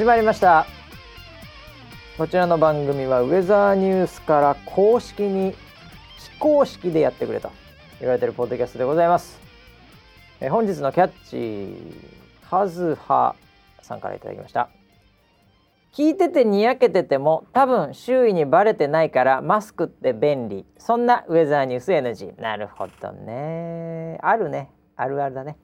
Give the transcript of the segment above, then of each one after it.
始まりました。こちらの番組はウェザーニュースから公式に非公式でやってくれと言われてるポッドキャストでございます。え本日のキャッチカズハさんからいただきました。聞いててにやけてても多分周囲にバレてないからマスクって便利。そんなウェザーニュース NG なるほどね。あるね。あるあるだね。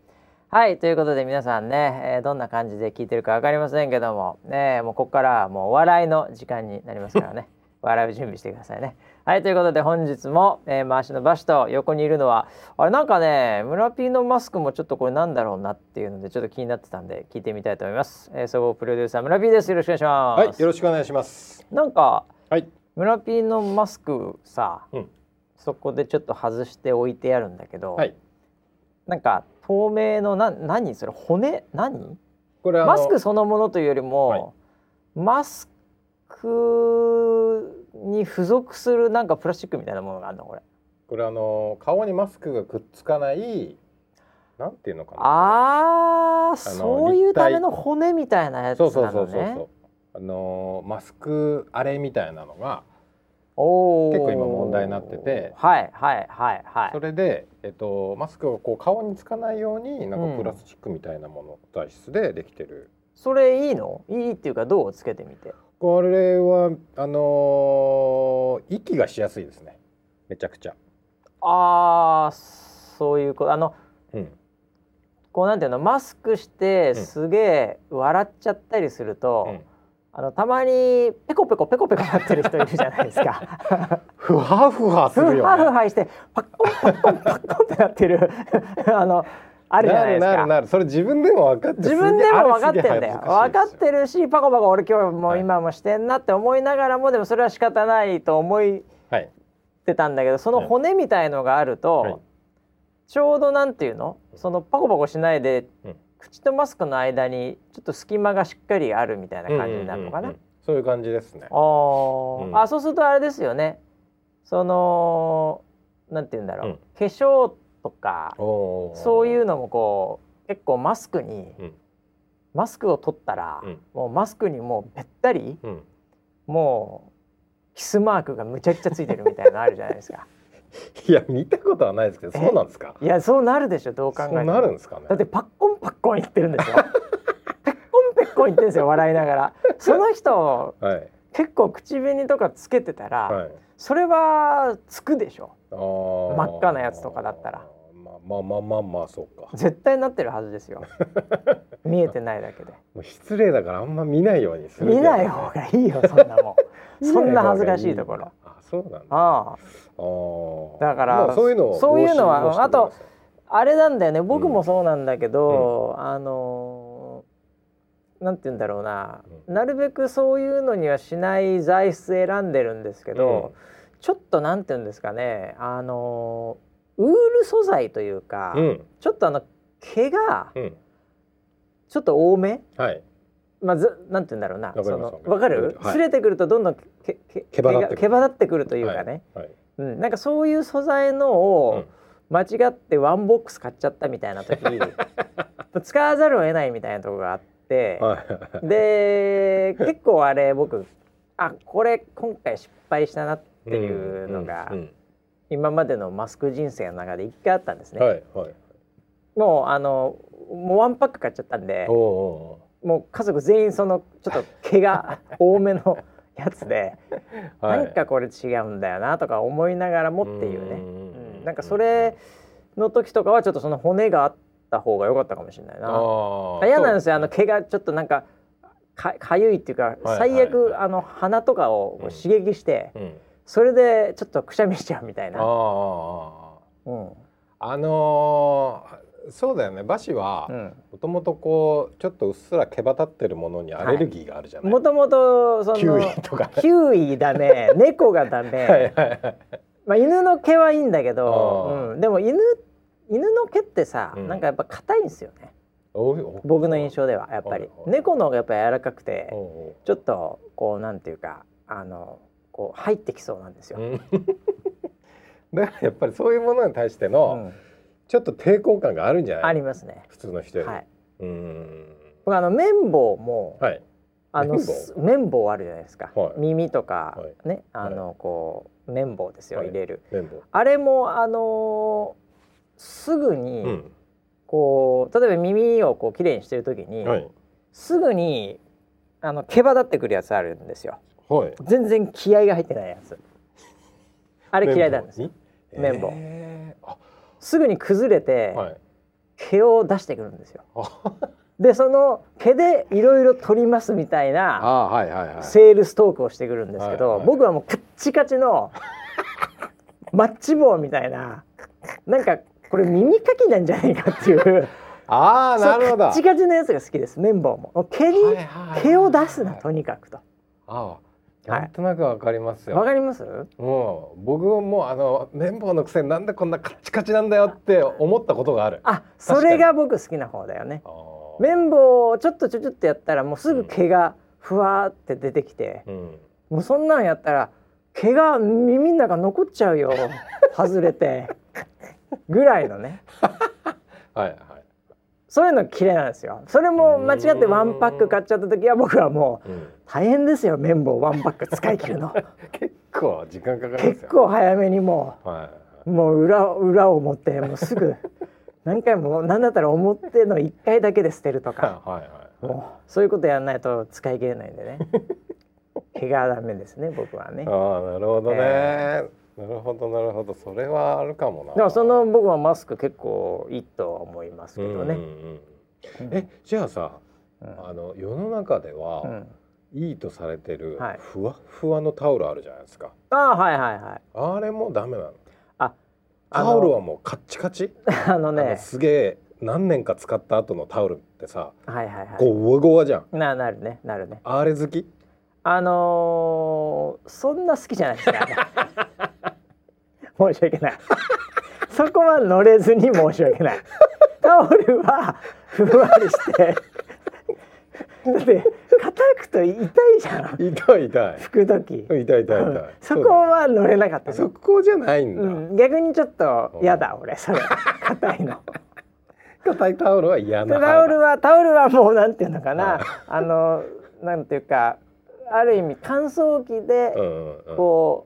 はいということで皆さんね、えー、どんな感じで聞いてるか分かりませんけどもねもうここからもうお笑いの時間になりますからね 笑う準備してくださいね。はいということで本日も、えー、回しのバシと横にいるのはあれなんかね村 P のマスクもちょっとこれなんだろうなっていうのでちょっと気になってたんで聞いてみたいと思います。えー、総合プロデューサー村 P ですよろしくお願いします。はいよろしくお願いします。なんか、はい、村 P のマスクさ、うん、そこでちょっと外して置いてあるんだけど、はい、なんか透明のな何？それ骨？何？これマスクそのものというよりも、はい、マスクに付属するなんかプラスチックみたいなものがあるのこれ。これあの顔にマスクがくっつかないなんていうのかな。ああそういうための骨みたいなやつなのね。そうそうそうそうあのマスクあれみたいなのが結構今問題になってて。はいはいはいはい。それで、えっと、マスクがこう顔につかないようになんかプラスチックみたいなもの、材質でできてる。それいいの？いいっていうかどうつけてみて？これはあのー、息がしやすいですね。めちゃくちゃ。ああそういうこと。あの、うん、こうなんていうの？マスクしてすげえ笑っちゃったりすると、うんあのたまにペコペコペコペコなってる人いるじゃないですか。ふわふわするよ、ね、ふわふわしてパッコンパッコンパッコンってなってる。あのあるじゃないですか。なるなるそれ自分でも分かって自分でも分かってんだよ。分かってるしパコパコ俺今日も今もしてんなって思いながらもでもそれは仕方ないと思いてたんだけどその骨みたいのがあると、はい、ちょうどなんていうの？そのパコパコしないで。うん口とマスクの間にちょっと隙間がしっかりあるみたいな感じになるのかな、うんうんうん、そういう感じですね。あ、うん、あそうするとあれですよね。そのなんて言うんだろう、うん、化粧とかそういうのもこう結構マスクに、うん、マスクを取ったら、もうマスクにもうべったり、もうキスマークがむちゃくちゃついてるみたいなのあるじゃないですか。いや見たことはないですけどそうなんですか？いやそうなるでしょどう考えても。なるんですかね？だってパッコンパッコン言ってるんですよ。ペッコンペッコン言ってるんですよ笑いながら。その人、はい、結構口紅とかつけてたら、はい、それはつくでしょ。真っ赤なやつとかだったら。まあまあまあまあそうか。絶対なってるはずですよ。見えてないだけで。もう失礼だからあんま見ないようにする、ね、見ない方がいいよそんなもん。そんな恥ずかしいところ。あそうなんだ。ああ。だからそういうのそういうのはあとあれなんだよね。僕もそうなんだけど、うん、あのなんて言うんだろうな、うん、なるべくそういうのにはしない材質選んでるんですけど、うん、ちょっとなんて言うんですかね。あのウール素材というか、ちょっとあの毛がちょっと多め、はいまあ、ずなんて言うんだろうな。そのわかる、はい、擦れてくるとどんどんけけ毛羽立ってくる。というかね、はいはい。うん、なんかそういう素材のを間違ってワンボックス買っちゃったみたいな時 使わざるを得ないみたいなとこがあって、で結構あれ僕あこれ今回失敗したなっていうのが、うんうんうん、今までのマスク人生の中で一回あったんですね。はいはい、もうあのもうワンパック買っちゃったんでもう家族全員そのちょっと毛が多めのやつで、はい、何かこれ違うんだよなとか思いながらもっていうね。うん、なんかそれの時とかはちょっとその骨があった方が良かったかもしれないな。嫌なんですよ、ね、あの毛がちょっとなんかかかゆいっていうか、最悪あの鼻とかを刺激して、うん、それでちょっとくしゃみしちゃうみたいな。あ,、うん、あのーそうだよね。馬氏はもともとこうちょっとうっすら毛羽立ってるものにアレルギーがあるじゃない？もともとそのキウイとか、キウイダメ 猫がダメ。はいはいはい。まあ犬の毛はいいんだけど、うん、でも犬犬の毛ってさ、うん、なんかやっぱ硬いんですよね。僕の印象ではやっぱり。猫の方がやっぱ柔らかくてちょっとこうなんていうかあのこう入ってきそうなんですよ。だからやっぱりそういうものに対しての、うんちょっと抵抗感があるんじゃない？ありますね。普通の人より、はい、うん。僕あの綿棒も、はい、あの綿棒？あるじゃないですか、はい、耳とかね、あのこう綿棒ですよ、入れる。あれもあのー、すぐに、うん、こう例えば耳をこうきれいにしてる時に、はい、すぐにあの毛羽立ってくるやつあるんですよ、はい、全然気合が入ってないやつ。あれ嫌いなんですよ。綿棒、えー、すぐに崩れて、はい、毛を出してくるんですよ。でその毛でいろいろ取りますみたいなセールストークをしてくるんですけど、はいはい、僕はもうカッチカチの マッチ棒みたいななんかこれ耳かきなんじゃないかっていうああなるほど。カチカチのやつが好きです綿棒も。毛に、毛を出すなとにかくと。ああなんとなくわかりますよ。わかります？もう僕もあの綿棒のくせになんでこんなカチカチなんだよって思ったことがある。あ、それが僕好きな方だよね。綿棒をちょっとちょちょっとやったらもうすぐ毛がふわって出てきて、うん、もうそんなんやったら毛が耳の中残っちゃうよ。外れて。ぐらいのね。はいはいそういうの綺麗なんですよ。それも間違ってワンパック買っちゃった時は僕はもう大変ですよ綿棒ワンパック使い切るの。結構時間かかる。結構早めにもう、はい、もう裏裏を持ってもうすぐ 何回も何だったら表の1回だけで捨てるとか。はい、もうそういうことやらないと使い切れないんでね。毛がダメですね僕はね。ああなるほどね、えー、なるほどなるほど。それはあるかもな。でもその僕はマスク結構いいとは思いますけどね、うんうん、えじゃあさ、うん、あの世の中では、うん。いいとされてるふわふわのタオルあるじゃないですか。あはいはいはい。あれもダメなの？タオルはもうカッチカチ？あのね。すげえ何年か使った後のタオルってさ、はいはいはい、ゴワゴワじゃん。ななるねなるね。あれ好き？あのー、そんな好きじゃないですか 申し訳ない。そこは乗れずに申し訳ない。タオルはふんわりして。だって叩くと痛いじゃん。痛い痛い。拭く時。痛い痛い痛い、うん、そこは乗れなかった。そこじゃないんだ、うん、逆にちょっと嫌だ俺。それ。硬いの。硬いタオルは嫌なタオルはタオルはもうなんていうのかな。あのなんていうかある意味乾燥機でこう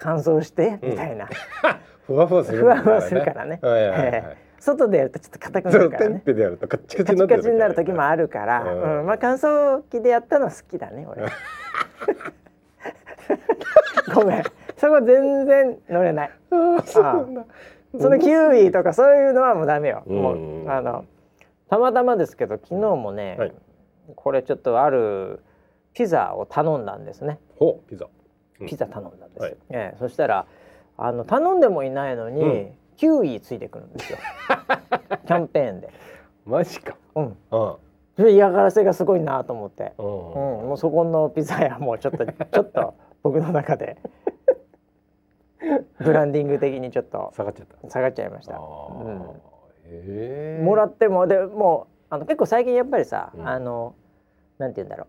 乾燥してみたいな、ふわふわする、からね、外でやるとちょっと硬くなるからね。でやるとカチカチになる時もあるから、うん、まあ乾燥機でやったの好きだね俺。ごめん、そこ全然乗れない。あそのキウイとかそういうのはもうダメよ。もうあのたまたまですけど昨日もね、はい、これちょっとあるピザを頼んだんですね。ほピザ、うん、ピザ頼んだんです。はい、ええ、そしたらあの頼んでもいないのに。うん。キウイついてくるんですよ。キャンペーンで。マジか。うん。うん。嫌がらせがすごいなと思って、うん、もうそこのピザ屋もちょっと ちょっと僕の中でブランディング的にちょっと下がっちゃった。下がっちゃいました、うん、もらってもでもうあの結構最近やっぱりさ、うん、あのなんて言うんだろう。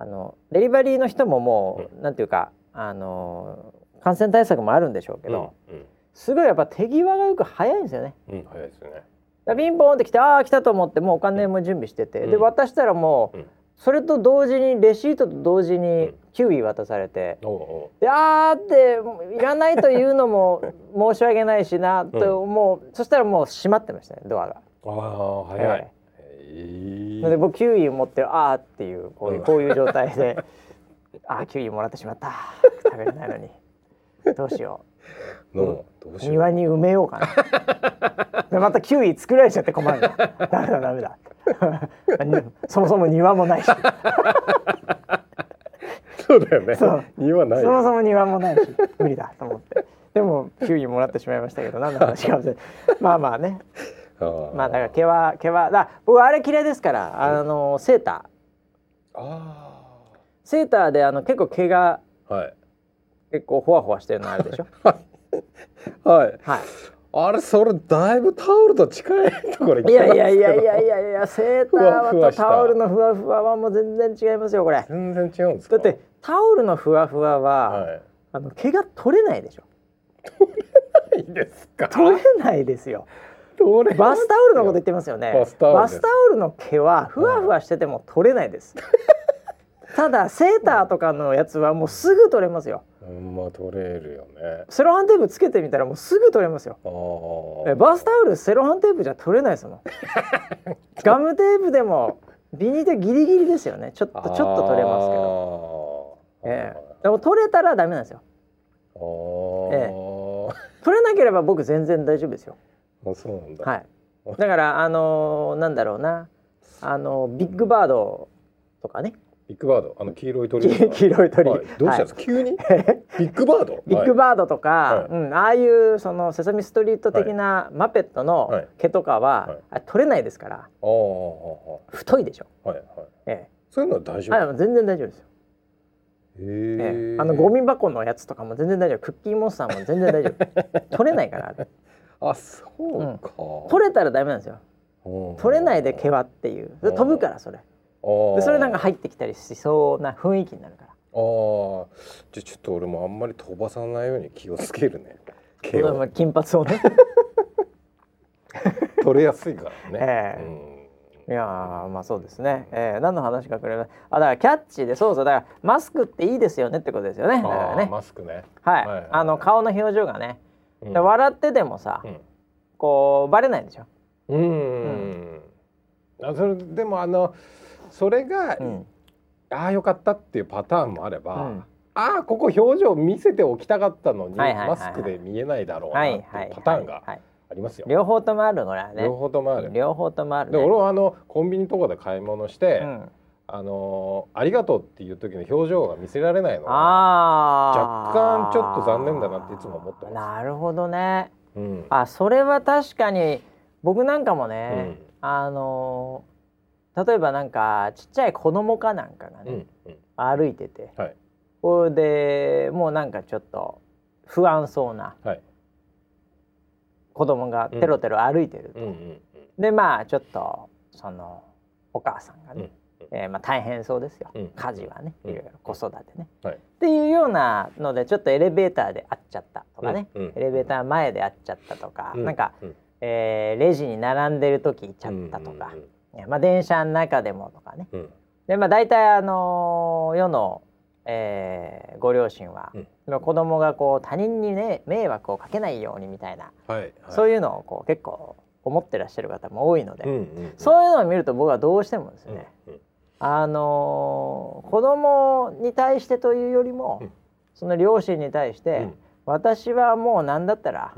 あのデリバリーの人ももう、うん、なんていうかあの感染対策もあるんでしょうけど、うんうん。すごいやっぱ手際がよく早いんですよね。うん、早いですよね。ピンポンって来てああ来たと思ってもうお金も準備してて、うん、で渡したらもう、うん、それと同時にレシートと同時にキウイ渡されて、うん、であーっていらないというのも申し訳ないしなと思う、そしたらもう閉まってましたねドアが。ああ早い。えー、で僕キウイ持ってるあーっていうこういうこういう状態で ああキウイもらってしまった。食べれないのに。どうしよう。の庭に埋めようかな。でまたキウイ作られちゃって困るダメだダメだ。そもそも庭もないし。そうだよね。庭ない。そもそも庭もないし。無理だと思って。でもキウイもらってしまいましたけど何の話かまあまあね。まあだから毛は毛はだ僕あれ嫌いですからあのセーター。あセーターであの結構毛が、はい、結構ほわほわしてるのあるでしょ？はい。はい。あれそれだいぶタオルと近いところいやいやいやいやいやいやセーターとタオルのふわふわはもう全然違いますよこれ。全然違うんですだってタオルのふわふわは、はい、あの毛が取れないでしょ。取れないですか？取れないですよ。バスタオルのこと言ってますよね。バスタオルの毛はふわふわしてても取れないです、ただセーターとかのやつはもうすぐ取れますよ。まあ取れるよね。セロハンテープつけてみたらもうすぐ取れますよ。えバスタオルセロハンテープじゃ取れないですもん。ガムテープでもビニールギリギリですよね。ちょっとちょっと取れますけど。ええでも取れたらダメなんですよ。ええ、取れなければ僕全然大丈夫ですよ。あそうなんだ。はい。だからあのー、なんだろうなあのビッグバードとかね。ビッグバード？あの黄色い鳥 黄色い鳥、はい、どうした？んですか、はい、急に？ビッグバード？ビッグバードとか、はい、うん、ああいうそのセサミストリート的なマペットの毛とかは、はい、取れないですから、太いでしょ、はいはい。ええ、そういうのは大丈夫、はい、全然大丈夫ですよ。え。え、あのゴミ箱のやつとかも全然大丈夫。クッキーモンスターも全然大丈夫。取れないから。あそうか、うん、取れたらダメなんですよ。取れないで毛はっていう。飛ぶからそれでそれなんか入ってきたりしそうな雰囲気になるから。ああじゃちょっと俺もあんまり飛ばさないように気をつけるね。毛を金髪をね。取れやすいからね、えー、うん、いやまあそうですね、えー、何の話かくれあだからキャッチでそうそうだからマスクっていいですよねってことですよね。だからね。マスクね。はい、はいはい、あの顔の表情がね、うん、笑っててもさ、うん、こうバレないでしょ。うん、うん、あそれでもあのそれが、うん、ああよかったっていうパターンもあれば、うん、ああここ表情見せておきたかったのに、マスクで見えないだろうなっていうパターンがありますよ。両方ともあるのらね。両方ともある。両方ともある、ね、で俺はあのコンビニとかで買い物して、うん、あのありがとうっていう時の表情が見せられないのは若干ちょっと残念だなっていつも思ってます。なるほどね。うん、あそれは確かに僕なんかもね、うん、あの例えばなんかちっちゃい子供かなんかがね、うんうん、歩いてて、はい、これでもうなんかちょっと不安そうな子供がテロテロ歩いてると、うん、でまあちょっとそのお母さんがね、うん、えー、まあ、大変そうですよ、うん、家事はねいろいろ子育てね、はい、っていうようなのでちょっとエレベーターで会っちゃったとかね、エレベーター前で会っちゃったとか、うん、なんか、えー、レジに並んでる時行っちゃったとか。まあ、電車の中でもとかね、うん、でまあ大体あの世の、えー、ご両親は、うん、子供がこう他人にね迷惑をかけないようにみたいな、はいはい、そういうのをこう結構思ってらっしゃる方も多いので、うんうんうん、そういうのを見ると僕はどうしてもですね、うんうん、あのー、子供に対してというよりも、うん、その両親に対して、うん、私はもう何だったら、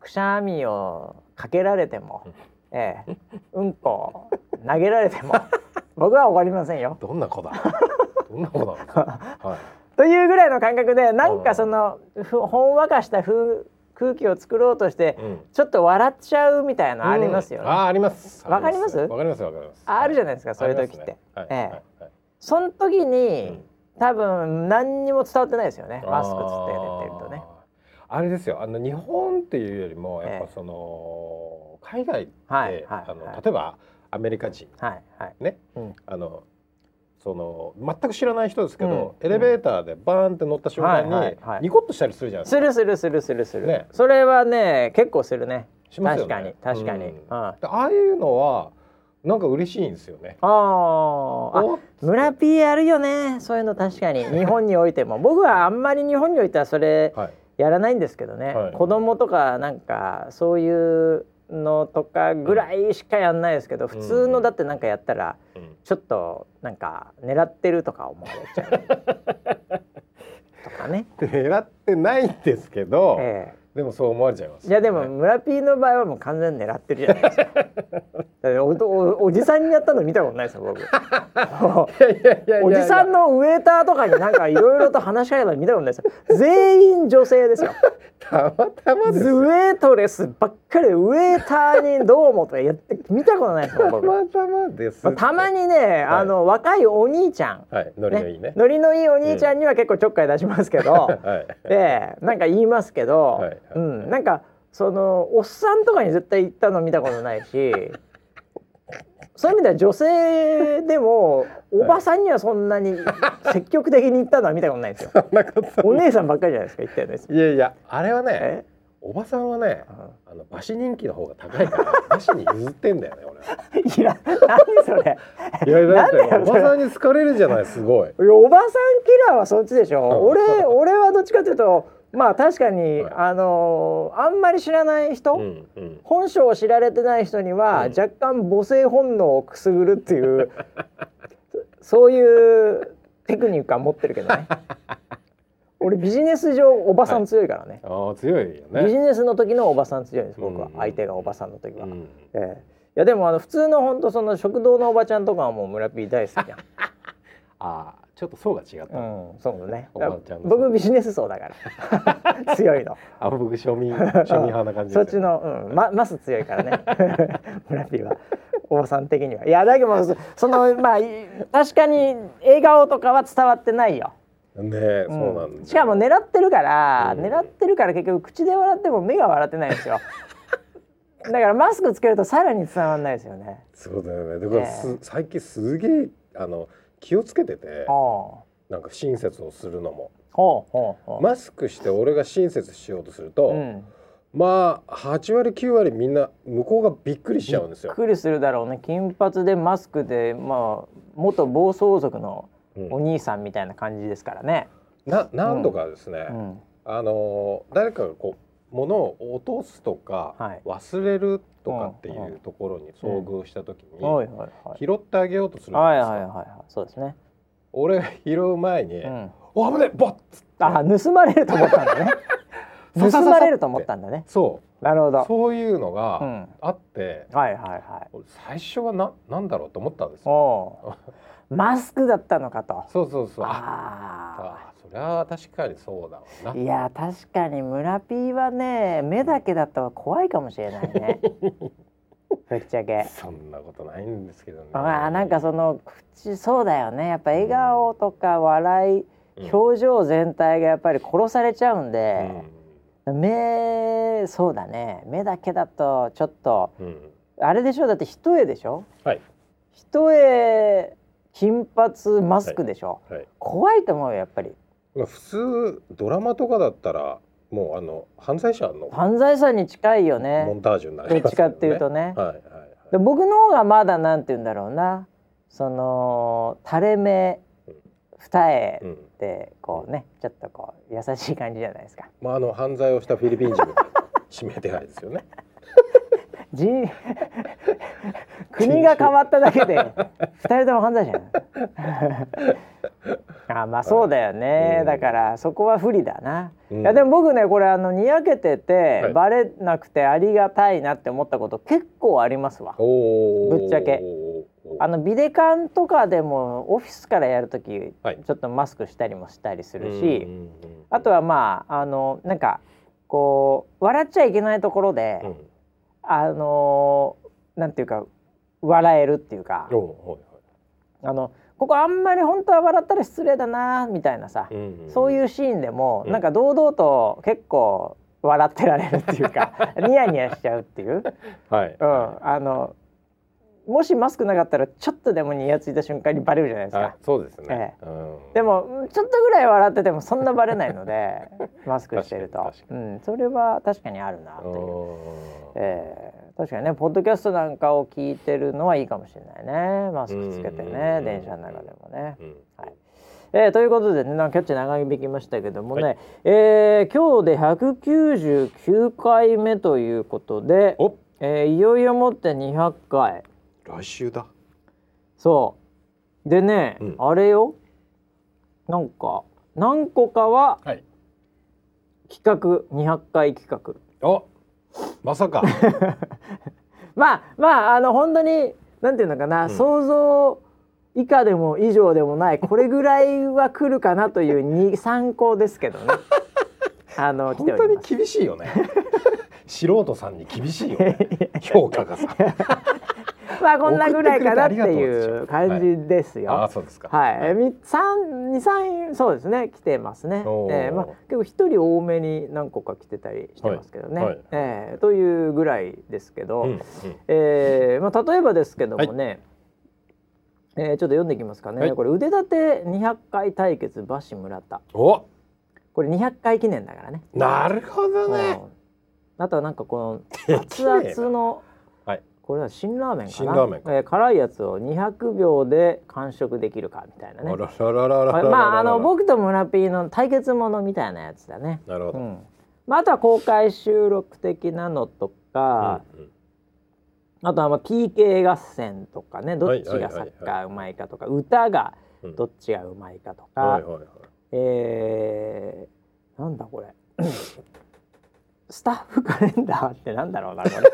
くしゃみをかけられても、ええ、うんこ投げられても 僕は怒りませんよ。どんな子だ？どんな子だ。はい。というぐらいの感覚でなんかそのほんわかした風空気を作ろうとして、うん、ちょっと笑っちゃうみたいなありますよね。うん、ああります。わかります？わかりますわかります。あるじゃないですか、そういう時って。ねはい、ええ、はい、その時に、うん、多分何にも伝わってないですよね。マスクつって出てるとね。あれですよ。あの日本っていうよりもやっぱその。ええ海外って、はいはい、あの例えばアメリカ人、はいはい、ね、うん、あのその全く知らない人ですけど、うん、エレベーターでバーンって乗った瞬間に、ニコッとしたりするじゃないですか。するするするするする。ね、それはね結構するね。しますよね。確かに確かに。うん、ああいうのはなんか嬉しいんですよね。ああ、村 P あるよね。そういうの確かに日本においても、僕はあんまり日本においてはそれやらないんですけどね。はい、子供とかなんかそういうのとかぐらいしかやんないですけど、普通のだってなんかやったら、ちょっとなんか狙ってるとか思われちゃう。とかね。狙ってないんですけど、ええ、でもそう思われちゃいます、ね、いやでも村 P の場合はもう完全に狙ってるじゃないですか。おおおじさんにやったの見たことないですよ僕。おじさんのウエーターとかになんかいろいろと話しかけたの見たことないですよ。全員女性ですよ。たまたまですウエートレスばっかりウエーターにどうもとかやって見たことないですよ僕。たまたまです、まあ、たまにね、はい、あの若いお兄ちゃん、はい、ノリのいい。ねノリのいいお兄ちゃんには結構ちょっかい出しますけど、はい、でなんか言いますけど、はいうん、なんかそのおっさんとかに絶対行ったの見たことないし そういう意味では女性でもおばさんにはそんなに積極的に行ったのは見たことないですよ。お姉さんばっかりじゃないですか言ったよね。いやいやあれはねおばさんはね、うん、あの馬氏人気の方が高いから 馬氏に譲ってんだよね俺いや何それ。いやだっておばさんに好かれるじゃないすごい。いやおばさんキラーはそっちでしょ、うん、俺俺はどっちかというとまあ確かに、はい、あのー、あんまり知らない人、うんうん、本性を知られてない人には、若干母性本能をくすぐるっていう そういうテクニックは持ってるけどね。俺ビジネス上おばさん強いからね、はい、あ強いよね。ビジネスの時のおばさん強いです僕は、うん、相手がおばさんの時は、うん、えー、いやでもあの普通の本当その食堂のおばちゃんとかはもう村ピー大好きじゃん。あちょっと層が違った、うん、そうだね。僕ビジネス層だから。強いの。あ僕庶民 庶民派な感じ、ね、そっちの、うん、まマス強いからね。村ピーは。おばさん的には。いやだけどそのまあ確かに笑顔とかは伝わってないよ。ね、うん、そうなんしかも狙ってるから、うん、狙ってるから結局口で笑っても目が笑ってないんですよ。だからマスクつけるとさらに伝わらないですよね。そうだよね。だから、ね、最近すげえあの気をつけててなんか親切をするのも。マスクして俺が親切しようとすると、うん、まあ8割9割みんな向こうがびっくりしちゃうんですよ。びっくりするだろうね。金髪でマスクでまあ元暴走族のお兄さんみたいな感じですからね。うん、な何度かですね、うん、あの誰かがこう物を落とすとか、はい、忘れるとかっていうところに遭遇した時に、拾ってあげようとするじゃないですか。はいはいはいはい、そうですね。俺が拾う前に「うん、お危ねえボッ!」あ盗まれると思ったんだね。盗まれると思ったんだね。そう。なるほど。そういうのがあって、うん、はいはいはい。最初はななんだろうと思ったんですよ。マスクだったのかと。そうそうそう。ああ。それは確かにそうだわな。いや確かに村 P はね目だけだったら怖いかもしれないね。ぶっちゃけ。そんなことないんですけどね。あなんかその口そうだよね。やっぱ笑顔とか笑い、うん、表情全体がやっぱり殺されちゃうんで、うん、目そうだね。目だけだとちょっと、うん、あれでしょ？だって一重でしょ、はい、一重金髪マスクでしょ、はい。はい、怖いと思うよやっぱり普通ドラマとかだったらもうあの犯罪者の犯罪者に近いよね。モンタージュになりね、どっちかっていうとね、はいはいはい、で僕の方がまだなんて言うんだろうな。その垂れ目二重でこうね、ちょっとこう優しい感じじゃないですか。まああの犯罪をしたフィリピン人の指名手配ですよね。人国が変わっただけで 二人とも犯罪者 あまあそうだよね、はい、だからそこは不利だな、うん、いやでも僕ねこれあのにやけてて、はい、バレなくてありがたいなって思ったこと結構ありますわ。ぶっちゃけ。あのビデカンとかでもオフィスからやる時、はい、ちょっとマスクしたりもしたりするし、あとはまああのなんかこう笑っちゃいけないところで、うん、あのなんていうか笑えるっていうか、あのここあんまり本当は笑ったら失礼だなみたいなさ、うんうん、そういうシーンでも、うん、なんか堂々と結構笑ってられるっていうか ニヤニヤしちゃうっていう、はい、うん、あのもしマスクなかったらちょっとでもニヤついた瞬間にバレるじゃないですか。そうですね、ええ。うん、でもちょっとぐらい笑っててもそんなバレないのでマスクしてると、うん、それは確かにあるなという。えー確かにねポッドキャストなんかを聞いてるのはいいかもしれないね。マスクつけてね電車の中でもね。はい。えー、ということでねキャッチ長引きましたけどもね、はい、えー、今日で199回目ということで、えー、いよいよもって200回来週だ。そう。でね、うん、あれよ。なんか何個かは、はい、企画200回企画。おまさか。まあまああの本当になんていうのかな、うん、想像以下でも以上でもないこれぐらいは来るかなというに参考ですけどね。あの本当に厳しいよね。素人さんに厳しいよね。評価がさ。まあこんなぐらいかなっていう感じですよ。はい、あそうですか。はい。三三二三そうですね。来てますね。えー、まあ結構一人多めに何個か来てたりしてますけどね。はい、えー、というぐらいですけど、うんうん、えー、まあ例えばですけどもね。はい。えー、ちょっと読んでいきますかね、はい、これ腕立て200回対決馬氏村田。お。これ200回記念だからね。なるほどね、あとはなんかこの 熱々のこれは辛ラーメンかな？辛ラーメンか、えー、辛いやつを200秒で完食できるかみたいなね。まああの僕と村ピーの対決ものみたいなやつだね。なるほど、うん。まあ、あとは公開収録的なのとか、うんうん、あとはまあ PK 合戦とかね。どっちがサッカーうまいかとか、歌がどっちがうまいかとか、はいはいはい、えー、なんだこれ。スタッフカレンダーってなんだろうなこれ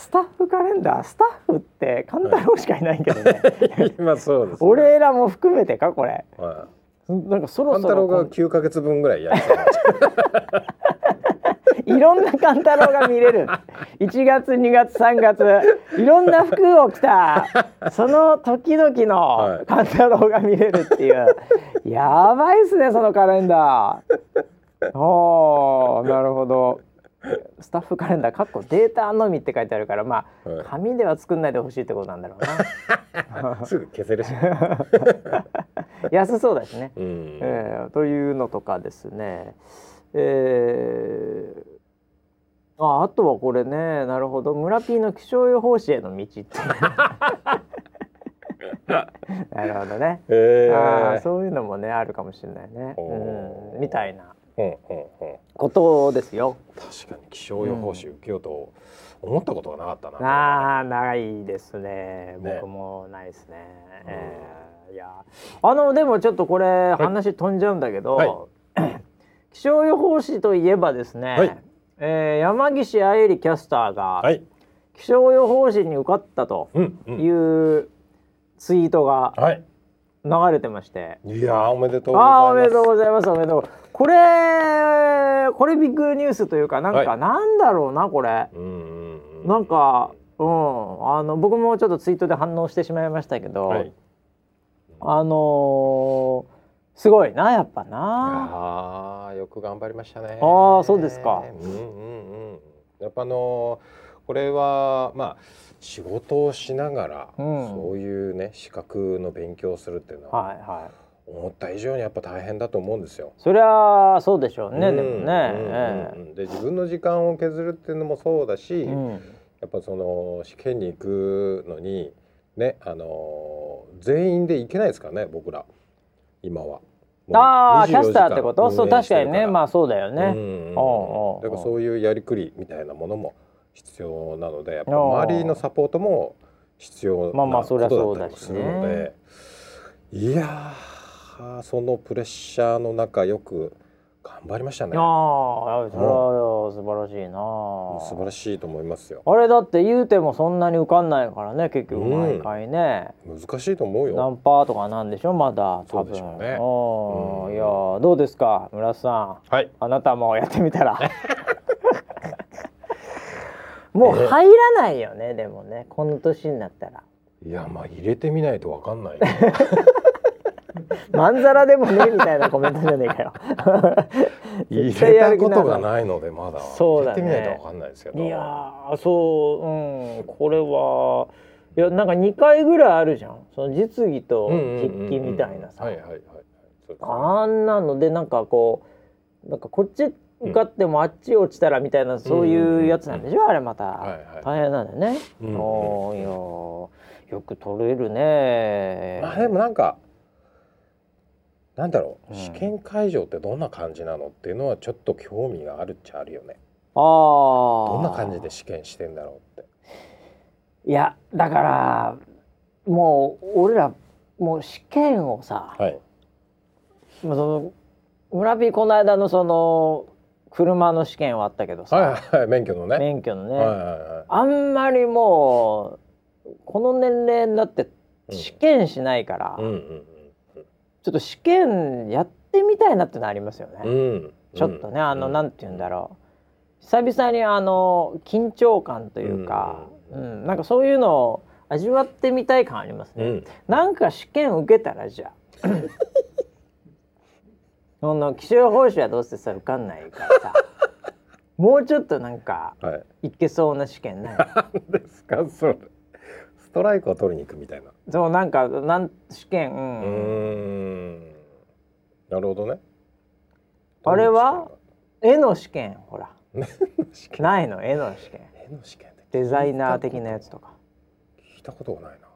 スタッフカレンダースタッフって勘太郎しかいないけどね、今そうです、ね、俺らも含めてかこれ、はい、なんかそろそろが9か月分ぐらいやいろんな勘太郎が見れる。1月2月3月いろんな服を着たその時々の勘太郎が見れるっていう、はい、やばいっすねそのカレンダー。おーなるほどスタッフカレンダーかっこデータのみって書いてあるからまあ、紙では作んないでほしいってことなんだろうな。すぐ消せるし。安そうだしね、うん、えー、というのとかですね。えー、ああとはこれねなるほど。村 P の気象予報士への道って なるほどね、えー、あそういうのもねあるかもしれないね、うん、みたいなことですよ。確かに気象予報士受けようと思ったことがなかったな。うん、ああないですね。僕もないですね。ねえー、いや。あのでもちょっとこれ話飛んじゃうんだけど、はい、気象予報士といえばですね、はい、えー、山岸愛理キャスターが、はい、気象予報士に受かったというツイートが、はい。流れてまして。いやおめでとうございます。おめでとうございますおめでとうこれこれビッグニュースというかなんか、はい、なんだろうなこれ。なんかうん。あの僕もちょっとツイートで反応してしまいましたけど、はい、あのー、すごいなやっぱな。あよく頑張りましたね。ああそうですか。うんうんうん。やっぱあのー、これはまあ仕事をしながら、うん、そういうね資格の勉強をするっていうのは、はいはい、思った以上にやっぱ大変だと思うんですよ。そりゃそうでしょうね、うん、でもね。で自分の時間を削るっていうのもそうだし、うん、やっぱその試験に行くのにねあの全員で行けないですからね僕ら。今は。ああキャスターってこと？そう確かにね。まあそうだよね。だからそういうやりくりみたいなものも必要なのでやっぱ周りのサポートも必要なことだったりするので、いやそのプレッシャーの中よく頑張りましたね。ああ、それは素晴らしいな、素晴らしいと思いますよ。あれだって言うてもそんなに受かんないからね、結局毎回ね、うん。難しいと思うよ。何パーとかなんでしょまだ多分。そうね。うん、いやどうですか村瀬さん。はい。あなたもやってみたら。もう入らないよね、でもねこの年になったらいやまあ入れてみないとわかんない、まんざらでもねみたいなコメントじゃねえかよ。入れたことがないのでまだ。そうだ、ね、入れてみないとわかんないですけど。いやそううんこれは。いやなんか2回ぐらいあるじゃん。その実技と筆記みたいなさ。あんなのでなんかこうなんかこっち受かってもあっち落ちたらみたいなそういうやつなんでしょ、あれまた、大変なんだよね、うんおいやよく取れるね。まあでもなんかなんだろう、試験会場ってどんな感じなのっていうのはちょっと興味があるっちゃあるよね。ああどんな感じで試験してんだろうって。いやだからもう俺らもう試験をさ、はい、まあその村ピーこの間のその車の試験はあったけどさ、はいはい、免許のね。免許のね、はいはいはい、あんまりもうこの年齢になって試験しないから、うんうんうん、ちょっと試験やってみたいなってのありますよね、うん、ちょっとねあの、うん、なんて言うんだろう。久々にあの緊張感というか、うん、うん、なんかそういうのを味わってみたい感ありますね、うん、なんか試験受けたらじゃあ その気象予報士はどうせさ受かんないからさ もうちょっとなんか、はい、いけそうな試験ない？何ですかそれストライクを取りに行くみたいな。そうなんかなん試験。うん。なるほどね。あれは？絵の試験ほら。ないの絵の試験。絵の試験デザイナー的なやつとか。聞いたことがないな。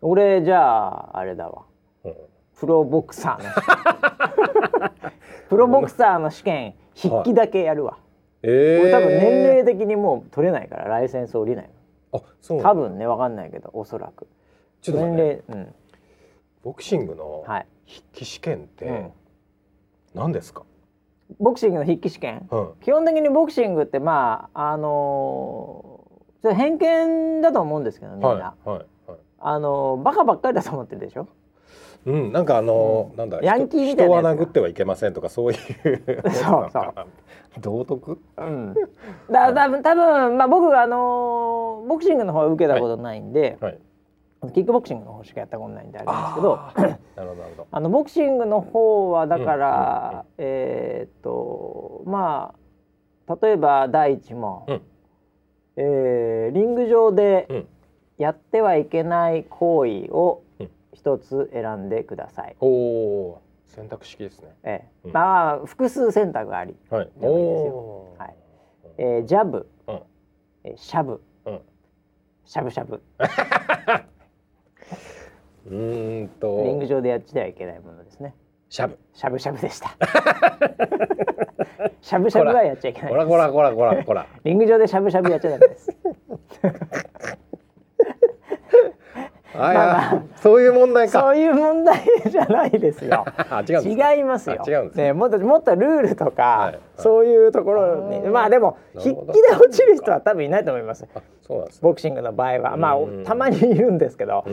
俺じゃああれだわ、うん、プロボクサーの プロボクサーの試験筆記だけやるわ、はい、えー、俺多分年齢的にもう取れないからライセンス降りないのあそう。多分ね分かんないけどおそらく。ちょっと、年齢、うん、ボクシングの筆記試験って何ですか、ボクシングの筆記試験、うん、基本的にボクシングってまああのー、偏見だと思うんですけどみんな、はいはいはい、あのー、バカばっかりだと思ってるでしょ？うん、なんかあの、うん、なんだヤンキーみたいな人は殴ってはいけませんとかそういうそうそう。道徳？うん。だ多分多分まあ僕あのー、ボクシングの方は受けたことないんで、はい。はいキックボクシングの方しかやったことないんであれですけどなるほどあのボクシングの方はだから、うんうん、えー、っとまあ例えば第一問、うん、えー、リング上でやってはいけない行為を一つ選んでください。おお選択式ですね。ええ、まあ複数選択ありでもいいですよ。はい。えー、ジャブ、うん、えー、シャブ、うん、しゃぶしゃぶ。うんとリング上でやってはいけないものですね。しゃぶ。しゃぶしゃぶでした。しゃぶしゃぶはやっちゃいけない。こらこらこらこらこら。リング上でしゃぶしゃぶやっちゃダメです。あまあ、そういう問題か。そういう問題じゃないですよ。違いますよ。違うんです、ね、もっともっとルールとか、はいはい、そういうところに、まあでも筆記で落ちる人は多分いないと思います。そうなんです、ボクシングの場合は、まあたまにいるんですけど、はい。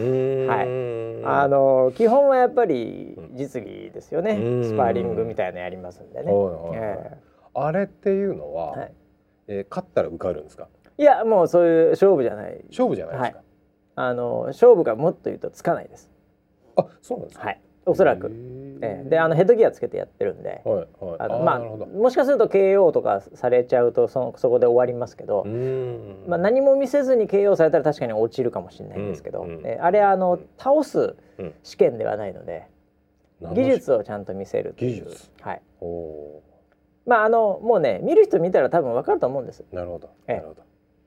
あの基本はやっぱり実技ですよね。スパーリングみたいなやりますんでね。えー、あれっていうのは、はい、えー、勝ったら受かるんですか？いやもうそういう勝負じゃない。勝負じゃないですか。はいあの勝負がもっと言うとつかないです。あ、そうなんですか？はい。おそらく。えー、であのヘッドギアつけてやってるんで、はいはい、あのまあもしかすると KO とかされちゃうとそのそこで終わりますけど、まあ何も見せずに KO されたら確かに落ちるかもしれないんですけど、うんうん、えー、あれあの倒す試験ではないので、うん、技術をちゃんと見せるという。はい。まああのもうね見る人見たら多分わかると思うんです。なるほど。なるほど。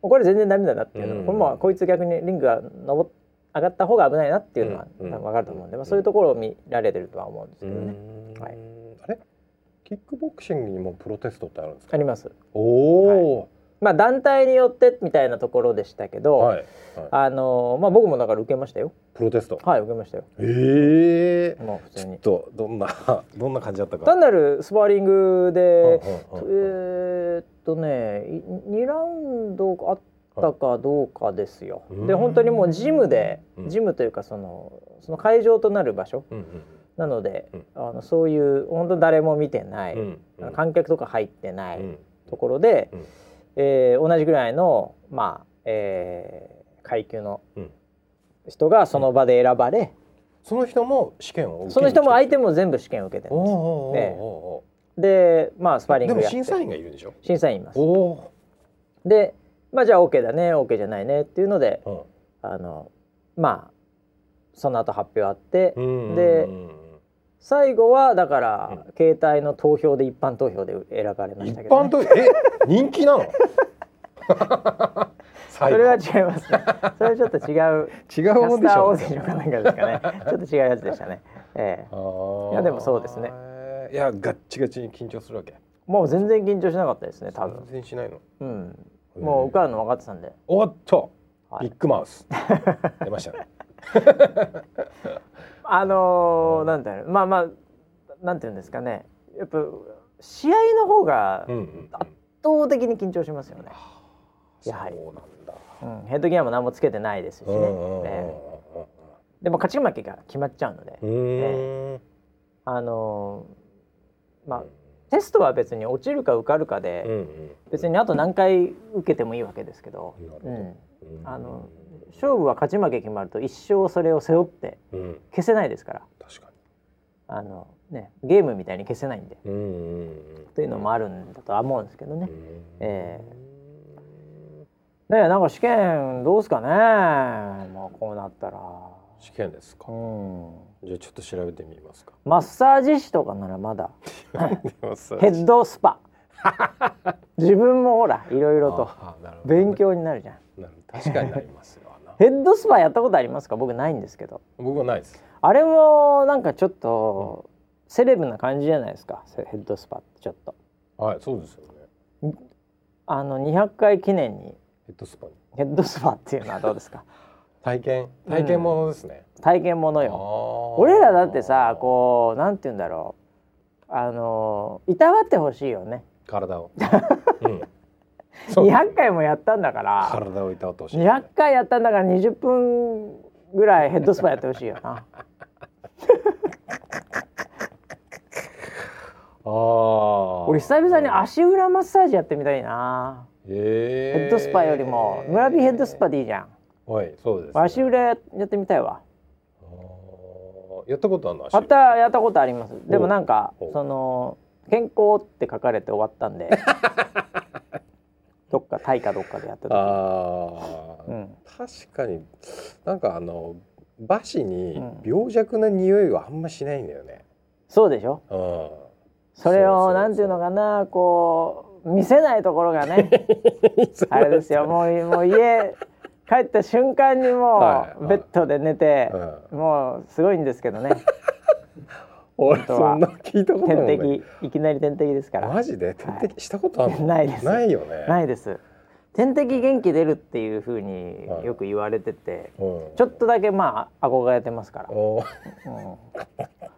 これ全然ダメだなっていうのは、うん、これもこいつ逆にリングが上上がった方が危ないなっていうのは、分かると思うんで、まあ、そういうところを見られてるとは思うんですけどね。はい、あれ？キックボクシングにもプロテストってあるんですか？あります。おお、はいまあ団体によってみたいなところでしたけど、はいはい、あのまあ僕もだから受けましたよ。プロテスト？はい受けましたよ。ええー。もう普通に。ちょっとどんな どんな感じだったか。単なるスパーリングで、えー、っとね二ラウンドあったかどうかですよ。で本当にもうジムで、ジムというかそのその会場となる場所。なので、あのそういう本当誰も見てない、観客とか入ってないところで、うん、えー、同じぐらいのまあ、えー、階級の人がその場で選ばれ、その人も試験をその人も相手も全部試験を受けてるんです。でまあスパーリングや審査員がいるでしょ？審査員います。でまあじゃあ OK だね OK じゃないねっていうので、うん、あのまあその後発表あってで最後はだから、うん、携帯の投票で一般投票で選ばれましたけど、ね、一般投票？え？人気なの？それは違いますね。それはちょっと違う。違うもんでしょう。かなんかですかね。ちょっと違うやつでしたね。ええー、いやでもそうですね。いやガッチガチに緊張するわけ。もう全然緊張しなかったですね。多分。全然しないの？うん。もう受かるの分かってたんで。おっと、はい、ビッグマウス出ましたね。あのー、なんていうまあまあなんていうんですかね。やっぱ試合の方が圧倒的に緊張しますよね。うん、やはり。そうなんだ。うん、ヘッドギアも何もつけてないですしね。でも勝ち負けが決まっちゃうので。えー、あのー、まあ。テストは別に落ちるか受かるかで、うんうん、別にあと何回受けてもいいわけですけど、うん、あの勝負は勝ち負け決まると一生それを背負って消せないですから、確かに。あの、ね、ゲームみたいに消せないんで、うんうんうん、というのもあるんだとは思うんですけどね。うん、えー、ねなんか試験どうですかね、まあ、こうなったら。試験ですか、うん。じゃあちょっと調べてみますか。マッサージ師とかならまだ。ヘッドスパ。自分もほらいろいろと勉強になるじゃん。確かになりますよ。ヘッドスパやったことありますか？僕ないんですけど。僕はないです。あれもなんかちょっと、セレブな感じじゃないですか？ヘッドスパってちょっと。はいそうですよね。あの200回記念に。ヘッドスパヘッドスパっていうのはどうですか？体験体験ものですね、うん、体験ものよ。俺らだってさこうなんて言うんだろう。あのいたわってほしいよね。体を、うん、200回もやったんだから。体をいたわってほしい、200回やったんだから20分ぐらいヘッドスパやってほしいよな。あ俺久々に足裏マッサージやってみたいな、えー、ヘッドスパよりも。村人ヘッドスパでいいじゃん。はいそうです、ね、足裏やってみたいわ。やったことあるの？やったやったことあります。でもなんかその健康って書かれて終わったんで どっかタイかどっかでやった時。あ、うん、確かに。なんかあの馬歯に病弱な匂いはあんましないんだよね、うん、そうでしょ、うん。それをなんていうのかなこう見せないところがね。あれですよ。もうもう家帰った瞬間にもうベッドで寝て、もうすごいんですけどね。俺そんな聞いたことない。点滴いきなり点滴ですから。マジで？点滴したことあるの？ないです。ないよね。ないです。点滴元気出るっていうふうによく言われてて、ちょっとだけまあ憧れてますから。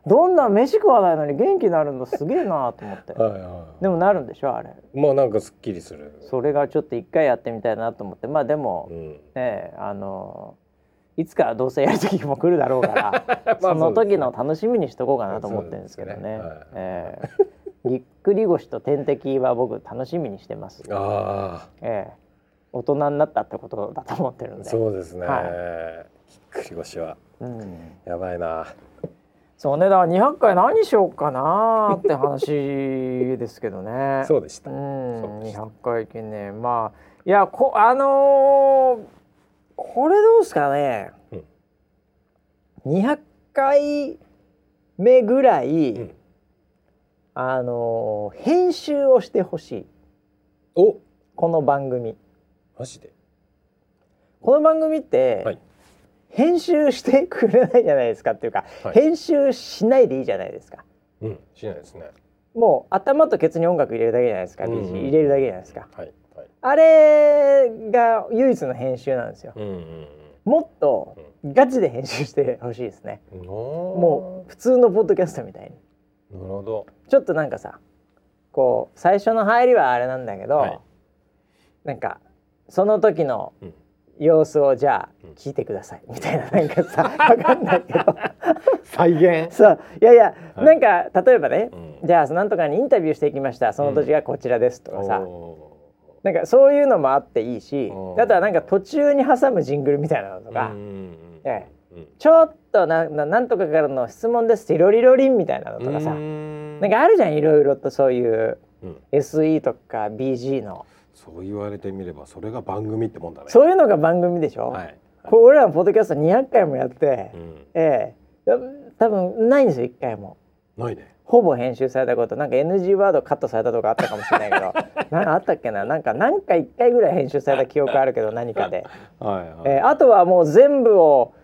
どんな飯食わないのに元気になるのすげえなと思って、はいはい、でもなるんでしょあれまあなんかすっきりするそれがちょっと一回やってみたいなと思ってまあでも、うん、ねあのいつかどうせやる時も来るだろうから その時の楽しみにしとこうかなと思ってるんですけどね。ね、はい、えー、ぎっくり腰と点滴は僕楽しみにしてます。ああ。ええ。ー大人になったってことだと思ってるんで。そうですね、はい、ぎっくり腰は、うん、やばいな。そうね。だから200回何しようかなって話ですけどね。そうでした、うん、200回記念。まあいやこあのー、これどうですかね、うん、200回目ぐらい、うん、あのー、編集をしてほしい。お。この番組。マジで？この番組って、はい。編集してくれないじゃないですかっていうか、はい、編集しないでいいじゃないですか。うん、しないですね。もう頭とケツに音楽入れるだけじゃないですか、うんうん、入れるだけじゃないですか。はいはい、あれが唯一の編集なんですよ。うんうん、もっとガチで編集してほしいですね。うん、もう普通のポッドキャストみたいに。なるほど。ちょっとなんかさ、こう最初の入りはあれなんだけど、はい、なんかその時の、うん。様子をじゃあ聞いてください。みたいななんかさ 分かんないけど。再現？そう。いやいや、はい、なんか例えばね、うん、じゃあなんとかにインタビューしていきました。その土地がこちらですとかさ、うん、なんかそういうのもあっていいしあとはなんか途中に挟むジングルみたいなのとか、ええ、ちょっとななんとかからの質問です。ティロリロリンみたいなのとかさ。なんかあるじゃんいろいろとそういう、うん、SE とか BG の。そう言われてみればそれが番組ってもんだね。そういうのが番組でしょ、はい。はい、これ俺らのポッドキャスト200回もやって、うん、ええ。多分ないんですよ1回も。ないねほぼ編集されたことなんか NG ワードカットされたとかあったかもしれないけど 何あったっけな？なんか何か1回ぐらい編集された記憶あるけど何かで、はいはい、えー、あとはもう全部を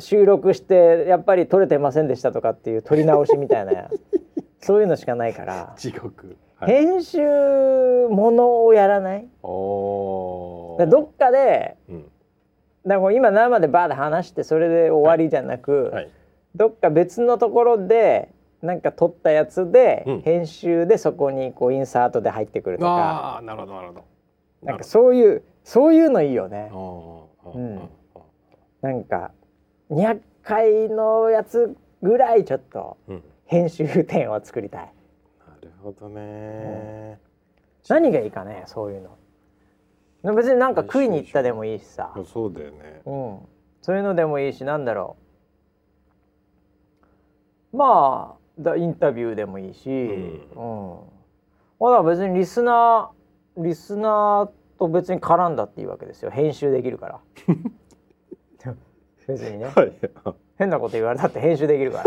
収録してやっぱり撮れてませんでしたとかっていう撮り直しみたいな そういうのしかないから。地獄。はい、編集ものをやらない。どっかで、うん、だから今生でバーで話してそれで終わりじゃなく、はい。はい、どっか別のところでなんか撮ったやつで、うん、編集でそこにこうインサートで入ってくるとか。あなるほどなるほど。なんかそういうそういうのいいよね。うん、なんか200回のやつぐらいちょっと編集点を作りたい。ほどね、うん、何がいいかねそういうの。別になんか食いに行ったでもいいしさ。そうだよね。うん。そういうのでもいいしなんだろう。まあだインタビューでもいいし、うん、うん、まだ別にリスナーリスナーと別に絡んだっていいわけですよ。編集できるから。別にね、はい、変なこと言われたって編集できるから。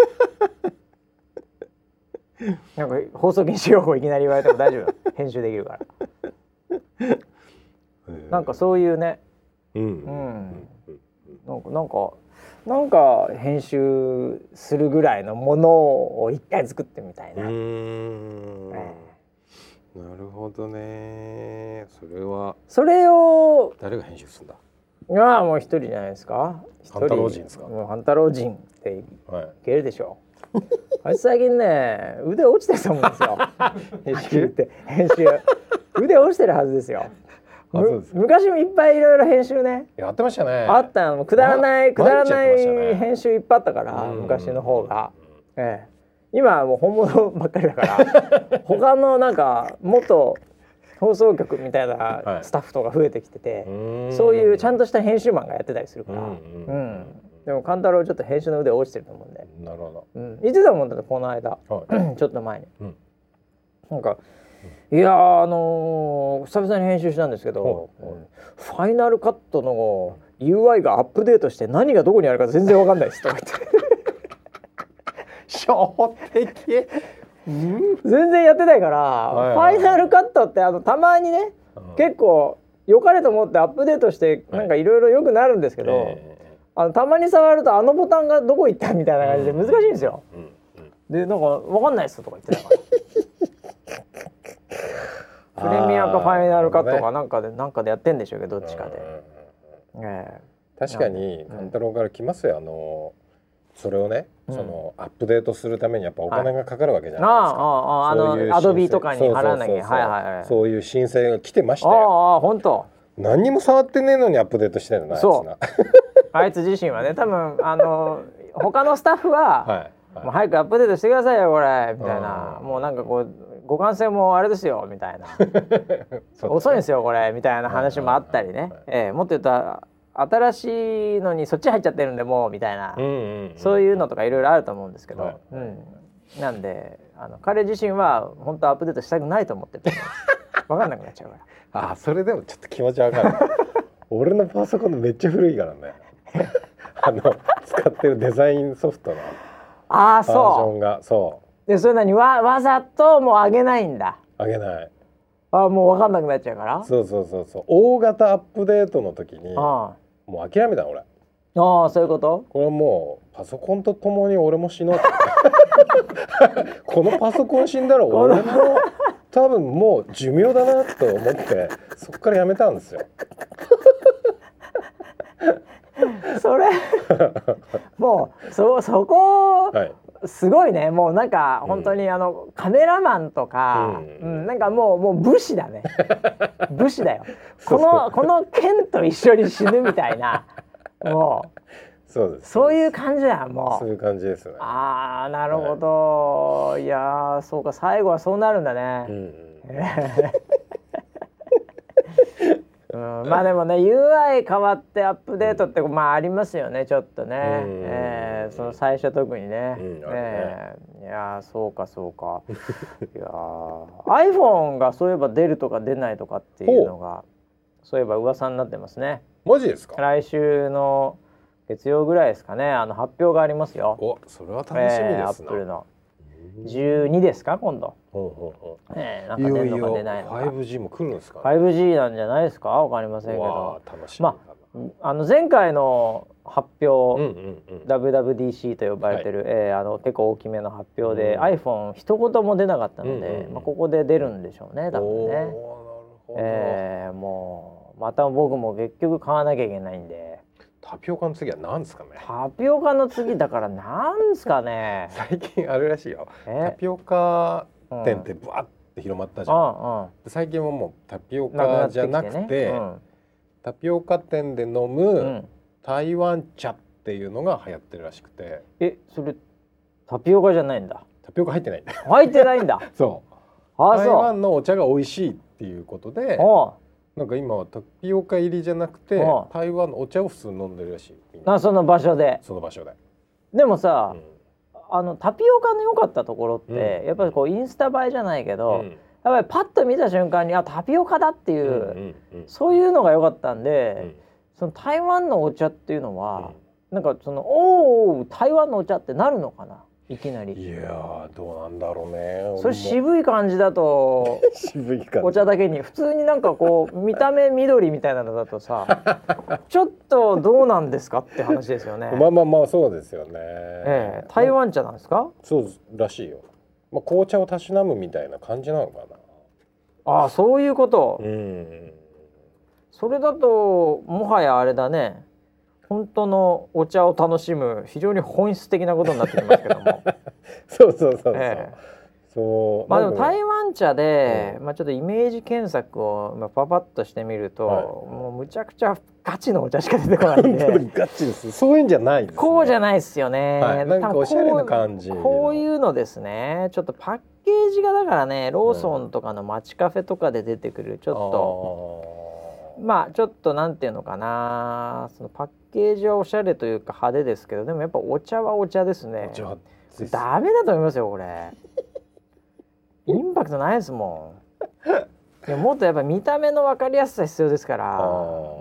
なんか放送禁止用語いきなり言われても大丈夫編集できるから。なんかそういうね。うん、うん、なんかなんかなんか編集するぐらいのものを一回作ってみたいな。うん、えー、なるほどね。それは。それを。誰が編集するんだ？いやもう一人じゃないですか。半太郎人ですか？もう半太郎人っていけるでしょう。はい、あいつ最近ね腕落ちてると思うんですよ。編集って編集腕落ちてるはずですよ。昔もいっぱいいろいろ編集ね。やってましたね。あったの。くだらない、くだらない編集いっぱいあったから、昔の方が、ええ、今はもう本物ばっかりだから 他のなんか元放送局みたいなスタッフとか増えてきてて、はい、そういうちゃんとした編集マンがやってたりするから、うん、でも勘太郎ちょっと編集の腕落ちてると思うんで。なるほど、うん、言ってたもんだってこの間、はい、ちょっと前に、うん、なんかいやあのー、久々に編集したんですけど、ファイナルカットの UI がアップデートして何がどこにあるか全然わかんないです。とか言って。全然やってないから、はいはい、ファイナルカットってあのたまにね、うん、結構良かれと思ってアップデートしてなんかいろいろ良くなるんですけど、はい、あのたまに触るとあのボタンがどこ行ったみたいな感じで難しいんですよ。うんうん、でなんか分かんないっすとか言ってたから。プレミアかファイナルかとかなんかで、ね、なんかでやってんでしょうけどどっちかで。えー、確かに勘太郎から来ますよ。あのそれをね、うん、そのアップデートするためにやっぱお金がかかるわけじゃないですか。はい、あああのアドビとかに払わなきゃはいはいはい。そういう申請が来てましたよ。ああ本当。何にも触ってねえのにアップデートしてるのそう。あいつ自身はね多分あの他のスタッフは、はい、はい、もう早くアップデートしてくださいよこれ。みたいな、もうなんかこう互換性もあれですよみたいな。遅いんですよこれみたいな話もあったりね、えー、もっと言うと新しいのにそっち入っちゃってるんでもうみたいな、うんうんうん、そういうのとかいろいろあると思うんですけど、はい、うん、なんであの彼自身は本当アップデートしたくないと思ってる分 かんなくなっちゃうから。あそれでもちょっと気持ちわかる。俺のパソコンめっちゃ古いからね。あの使ってるデザインソフトのバージョンがそうでそれなにわわざともう上げないんだ。上げない。あもう分かんなくなっちゃうから？そうそうそうそう。大型アップデートの時にもう諦めた俺。ああそういうこと？これはもうパソコンとともに俺も死のう このパソコン死んだら俺も多分もう寿命だなと思ってそこからやめたんですよ。それもうそそこ、はい、すごいね。もうなんか本当にあの、カメラマンとか、うん、なんかもうもう武士だね。武士だよ。このこの剣と一緒に死ぬみたいな。もう。そうです。そういう感じだもう。そういう感じですね。ああなるほど、はい、いやそうか最後はそうなるんだね、うんうん、まあでもね UI 変わってアップデートってまあありますよねちょっとね、えー、その最初特にね,、うん、ね。いやそうかそうか。いや iPhone がそういえば出るとか出ないとかっていうのがそういえば噂になってますね。マジですか？来週の月曜ぐらいですかねあの発表がありますよ。おそれは楽しみですね、えー、アップルの12ですか今度。ええなんか出るのか出ないのか。5G も来るんですか、ね。5G なんじゃないですか？わかりませんけど。楽しみまああの前回の発表、うんうんうん、WWDC と呼ばれてる、はい、えー、あの結構大きめの発表で、うん、iPhone 一言も出なかったので、うんうんうん、まあここで出るんでしょうね多分ね。えー、もうまた僕も結局買わなきゃいけないんで。タピオカの次は何ですかね？タピオカの次だから何ですかね？最近あるらしいよ。タピオカ店ってブワって広まったじゃん、うんうん、最近はもうタピオカじゃなくて、ね。うん、タピオカ店で飲む台湾茶っていうのが流行ってるらしくて。えそれタピオカじゃないんだ？タピオカ入ってない。入ってないんだ。そう。あ台湾のお茶が美味しいっていうことでなんか今はタピオカ入りじゃなくて台湾のお茶を普通飲んでるらしい。あその場所で。その場所で。でもさ、うん、あのタピオカの良かったところって、うん、やっぱりこうインスタ映えじゃないけど、うん、やっぱりパッと見た瞬間にあタピオカだっていう、そういうのが良かったんで、その台湾のお茶っていうのは、うん、なんかそのおお台湾のお茶ってなるのかな？いきなり。いやどうなんだろうね。それ渋い感じだと 渋い感じ。お茶だけに普通になんかこう見た目緑みたいなのだとさ ちょっとどうなんですかって話ですよね。まあまあまあそうですよね。ええー、台湾茶なんですか？そうらしいよ、まあ、紅茶をたしなむみたいな感じなのかな。ああそういうこと。うん。それだともはやあれだね本当のお茶を楽しむ非常に本質的なことになってきますけども。そうそうそうそう、ええ、そう。まあでも台湾茶で、うん、まあちょっとイメージ検索を、まあ、パパッとしてみると、はい、もうむちゃくちゃガチのお茶しか出てこないんで。ガチです。そういうんじゃないね、こうじゃないですよね、はい、なんかおしゃれな感じこういうのですね。ちょっとパッケージがだからねローソンとかの街カフェとかで出てくるちょっと、まあちょっとなんていうのかな。そのパッケージはおしゃれというか派手ですけどでもやっぱお茶はお茶ですね。ダメだと思いますよこれ。インパクトないですもん。いやもっとやっぱ見た目の分かりやすさ必要ですから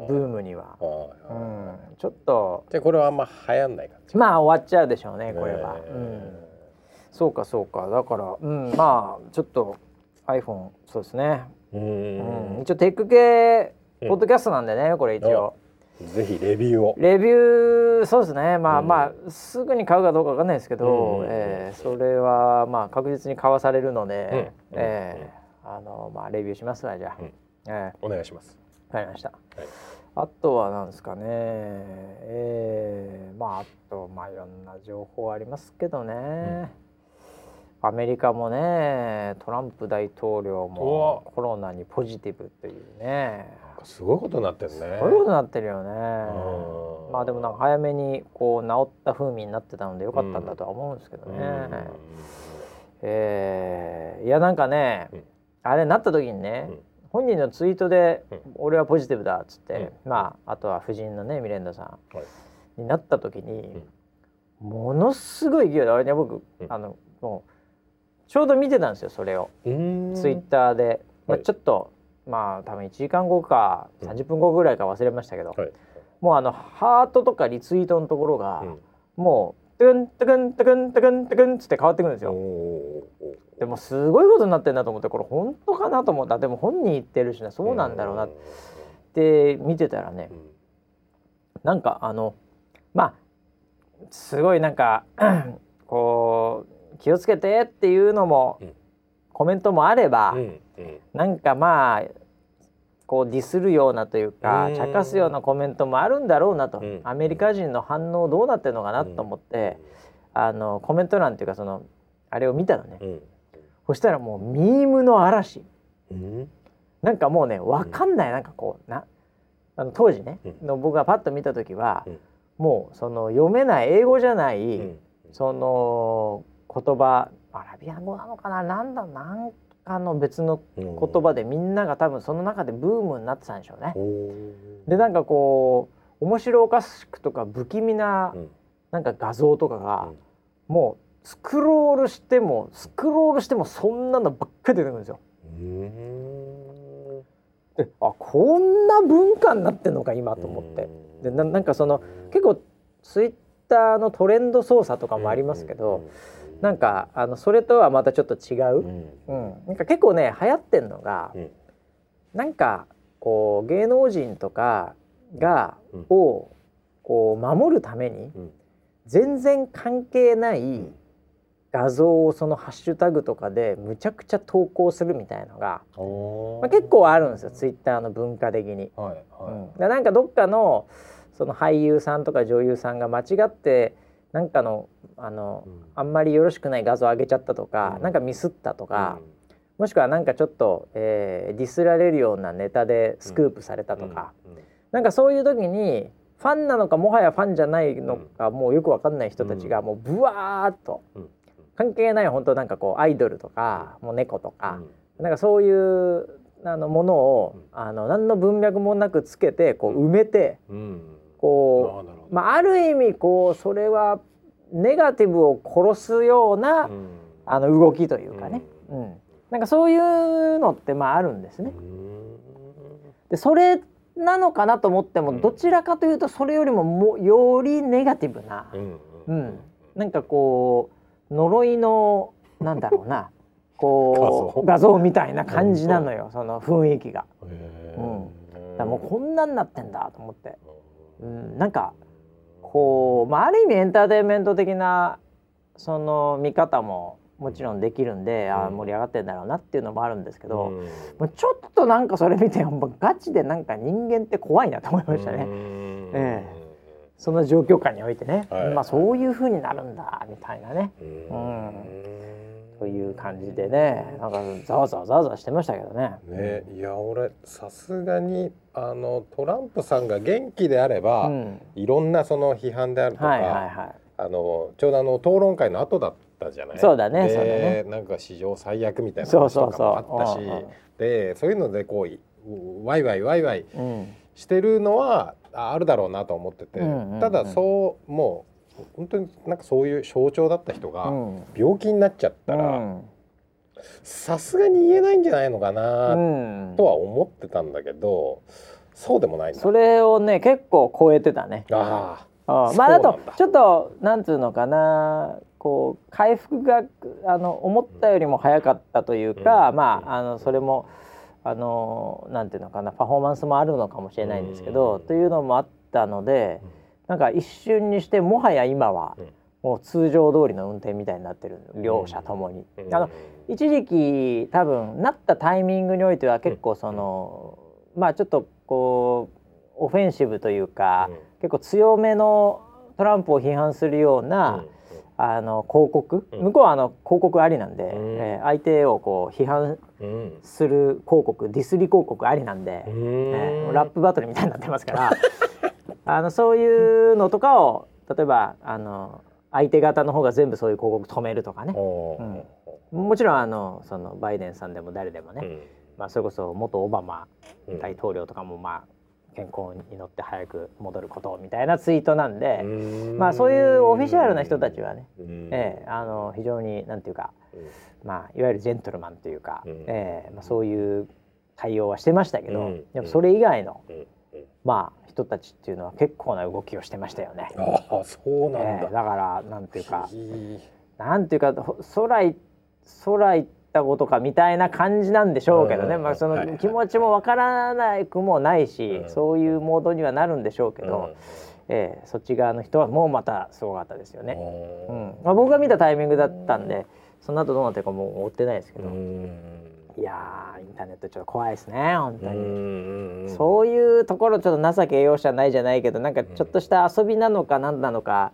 ブームには、うん、ちょっと。でこれはあんま流行んない感じ。まあ終わっちゃうでしょうねこれは、うん、そうかそうか。だから、うん、まあちょっと iPhone そうですね。うん、一応テック系ポッドキャストなんでね、これ一応ぜひレビューを。レビューそうですね。まあ、うん、まあすぐに買うかどうかわかんないですけど、うん、えー、それはまあ確実に買わされるので、うん、えー、あのまあレビューしますわじゃあ、うん、えー、お願いします。わかりました、はい、あとはなんですかね。えー、まああとまあいろんな情報ありますけどね、アメリカもねトランプ大統領もコロナにポジティブというねすごいことになってるね。すごいことになってるよね。まあでもなんか早めにこう治った風味になってたのでよかったんだとは思うんですけどね。えー、いやなんかね、うん、あれなった時にね、うん、本人のツイートで「俺はポジティブだ」っつって、うん、まああとは夫人のねミレンダさん、はい、になった時に、ものすごい勢いであれね僕、あのもうちょうど見てたんですよそれを。ツイッターで、まあ、ちょっとまあ多分1時間後か30分後ぐらいか忘れましたけど、はい、もうあのハートとかリツイートのところが、うん、もうトゥントゥクントゥクントゥクントゥクンつって変わってくるんですよ。でもすごいことになってんだと思ってこれ本当かなと思った。でも本人言ってるしねそうなんだろうな。って見てたらね、うん、なんかあのまあすごいなんか こう気をつけてっていうのも、うん、コメントもあれば、うん、なんかまあこうディスるようなというか茶化すようなコメントもあるんだろうなと、うん、アメリカ人の反応どうなってるのかなと思って、うん、あのコメント欄っていうかそのあれを見たのね、うん、そしたらもうミームの嵐、うん、なんかもうね分かんない、なんかこうなあの当時ね、の僕がパッと見た時は、もうその読めない英語じゃない、その言葉アラビア語なのかななんだなんあの別の言葉でみんなが多分その中でブームになってたんでしょうね。でなんかこう面白おかしくとか不気味ななんか画像とかがもうスクロールしてもスクロールしてもそんなのばっかり出てくるんですよ。であこんな文化になってんのか今と思って。でなんかその結構ツイッターのトレンド操作とかもありますけど。なんかあのそれとはまたちょっと違う、うん、うん、なんか結構ね流行ってんのが、うん、なんかこう芸能人とかが、うん、をこう守るために、全然関係ない画像をそのハッシュタグとかでむちゃくちゃ投稿するみたいのが、まあ、結構あるんですよ。ツイッターの文化的に。はいはい。うん、なんかどっかのその俳優さんとか女優さんが間違ってなんかのあの、うん、あんまりよろしくない画像上げちゃったとか、うん、なんかミスったとか、うん、もしくはなんかちょっと、えー、ディスられるようなネタでスクープされたとか、うん、なんかそういう時にファンなのかもはやファンじゃないのか、もうよくわかんない人たちがもうブワーッと、関係ない本当なんかこうアイドルとか、もう猫とか、なんかそういうあのものを、あの何の文脈もなくつけてこう埋めて。こうまあ、ある意味こうそれはネガティブを殺すような、うん、あの動きというかね、うん、うん、なんかそういうのってまああるんですね。でそれなのかなと思ってもどちらかというとそれよりももよりネガティブな、うん、うん、なんかこう呪いのなんだろうな。こう画像。みたいな感じなのよその雰囲気が。うん、だもうこんなになってんだと思って、うん、なんかこう、まあ、ある意味エンターテインメント的なその見方ももちろんできるんで、うん、あ盛り上がってんだろうなっていうのもあるんですけど、うん、ちょっとなんかそれ見てガチでなんか人間って怖いなと思いましたね。ええ。その状況下においてね、はい、まあそういうふうになるんだみたいなね。うんという感じでねなんかざわざわざわざわしてましたけどね。ねいや俺さすがにあのトランプさんが元気であれば、うん、いろんなその批判であるとか、はいはいはい、あのちょうどあの討論会の後だったじゃない？そうだねそうだね。なんか史上最悪みたいな話とかもあったしでそういうのでこうワイワイワイワイしてるのはあるだろうなと思ってて、うんうん、ただそうもう本当になんかそういう象徴だった人が病気になっちゃったら、さすがに言えないんじゃないのかなとは思ってたんだけど、そうでもないそれをね結構超えてたね。ああまああとちょっとなんつうのかなこう回復があの思ったよりも早かったというか、うん、まああのそれも。あのなんていうのかなパフォーマンスもあるのかもしれないんですけど、というのもあったので、なんか一瞬にしてもはや今はもう通常通りの運転みたいになってる両者ともに。あの一時期多分なったタイミングにおいては結構その、まあちょっとこうオフェンシブというか、結構強めのトランプを批判するような、あの広告、向こうはあの広告ありなんで、うん、えー、相手をこう批判する広告、ディスり広告ありなんで、うん、えー、ラップバトルみたいになってますからあのそういうのとかを例えばあの相手方の方が全部そういう広告止めるとかね、うん、もちろんあのそのバイデンさんでも誰でもね、まあ、それこそ元オバマ大統領とかもまあ健康に乗って早く戻ることみたいなツイートなんでまあそういうオフィシャルな人たちはね、えー、あの非常になんていうか、まあ、いわゆるジェントルマンというか、えーまあ、そういう対応はしてましたけど、でもそれ以外の、まあ人たちっていうのは結構な動きをしてましたよね。あそうなんだ、えー、だからなんていうかなんていうか空い空いったことかみたいな感じなんでしょうけどね、まあ、その気持ちもわからなくもないし、そういうモードにはなるんでしょうけど、えー、そっち側の人はもうまたすごかったですよね。うん。まあ、僕が見たタイミングだったんでその後どうなってるかもう追ってないですけど。いやインターネットちょっと怖いですね本当に。そういうところちょっと情け容赦ないじゃないけどなんかちょっとした遊びなのか何なのか、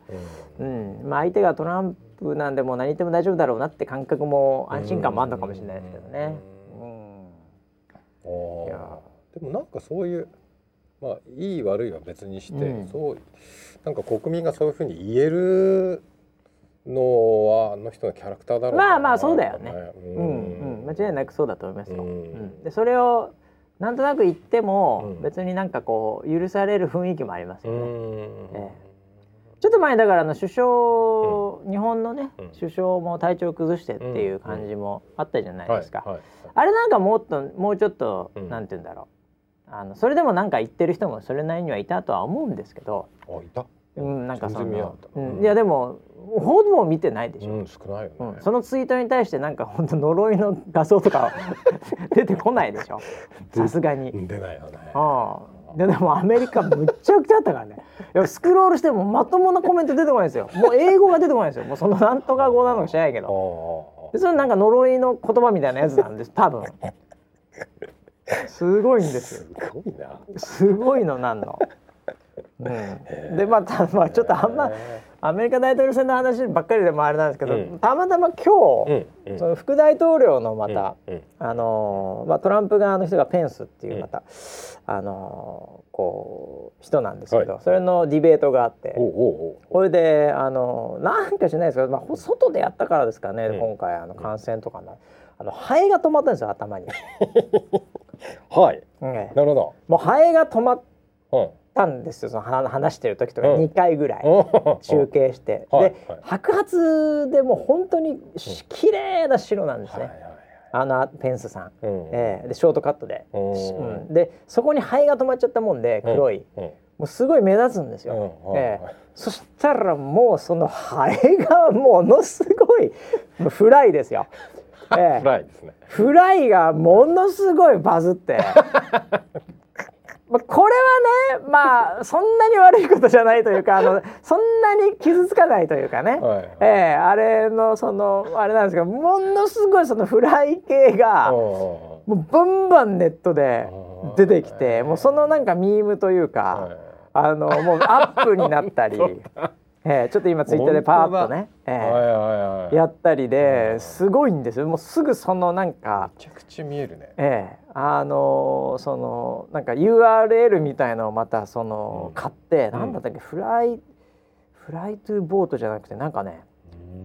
うん、まあ、相手がトランプなんでもう何言っても大丈夫だろうなって感覚も安心感もあるのかもしれないですけどね。うん、いやでもなんかそういうまあいい悪いは別にして、うん、そうなんか国民がそういうふうに言えるのはあの人のキャラクターだろうまあまあそうだよね。うん、うん、間違いなくそうだと思いますよ。うん、でそれをなんとなく言っても、別になんかこう許される雰囲気もありますよね。ええ。ちょっと前だからの首相、うん、日本のね、うん、首相も体調崩してっていう感じもあったじゃないですか、あれなんかもっともうちょっと、うん、なんて言うんだろう。あのそれでもなんか言ってる人もそれなりにはいたとは思うんですけど。あいたうん、なんかその、うん、いやでもほぼ見てないでしょ、うん、少ないよね、うん、そのツイートに対してなんか本当呪いの画像とか 出てこないでしょ。さすがに。出ないよね。ででもアメリカむっちゃくちゃあったからね。いやスクロールしてもまともなコメント出てこないんですよ。もう英語が出てこないんですよ。もうそのなんとか語なのか知らないけど。でそれなんか呪いの言葉みたいなやつなんです多分。すごいんですよ。すごいな。すごいのなんのうん、でまた、まあ、ちょっとあんまアメリカ大統領選の話ばっかりでもあれなんですけど、うん、たまたま今日、うん、その副大統領のまた、あのまあ、トランプ側の人がペンスっていうまた、あのこう人なんですけど、はい、それのディベートがあってこれであのなんかしないですけど、まあ、外でやったからですかね、今回あの感染とかの。あのハエが止まったんですよ頭に。はい、なるほど。もうハエが止まっったんですよ。その話してる時とか2回ぐらい中継して、で、白髪でもう本当に綺麗な白なんですね。あのペンスさん、うん、えー、でショートカットで、うん、でそこに灰が止まっちゃったもんで黒い、もうすごい目立つんですよ。うん、えー、そしたらもうそのハエがものすごいフライですよ。えー、フライですね。フライがものすごいバズって。まあ、これはねまあそんなに悪いことじゃないというかあのそんなに傷つかないというかね、はいはい、えー、あれのそのあれなんですけどものすごいそのフライ系がもうバンバンネットで出てきてもうそのなんかミームというか、あのもうアップになったり。えー、ちょっと今ツイッターでパーッとね、えーはいはいはい、やったりですごいんですよ。もうすぐそのなんかめちゃくちゃ見えるね、えー、あのー、そのなんか URL みたいのをまたその、うん、買って、なんだったっけフライフライトゥーボートじゃなくてなんかね。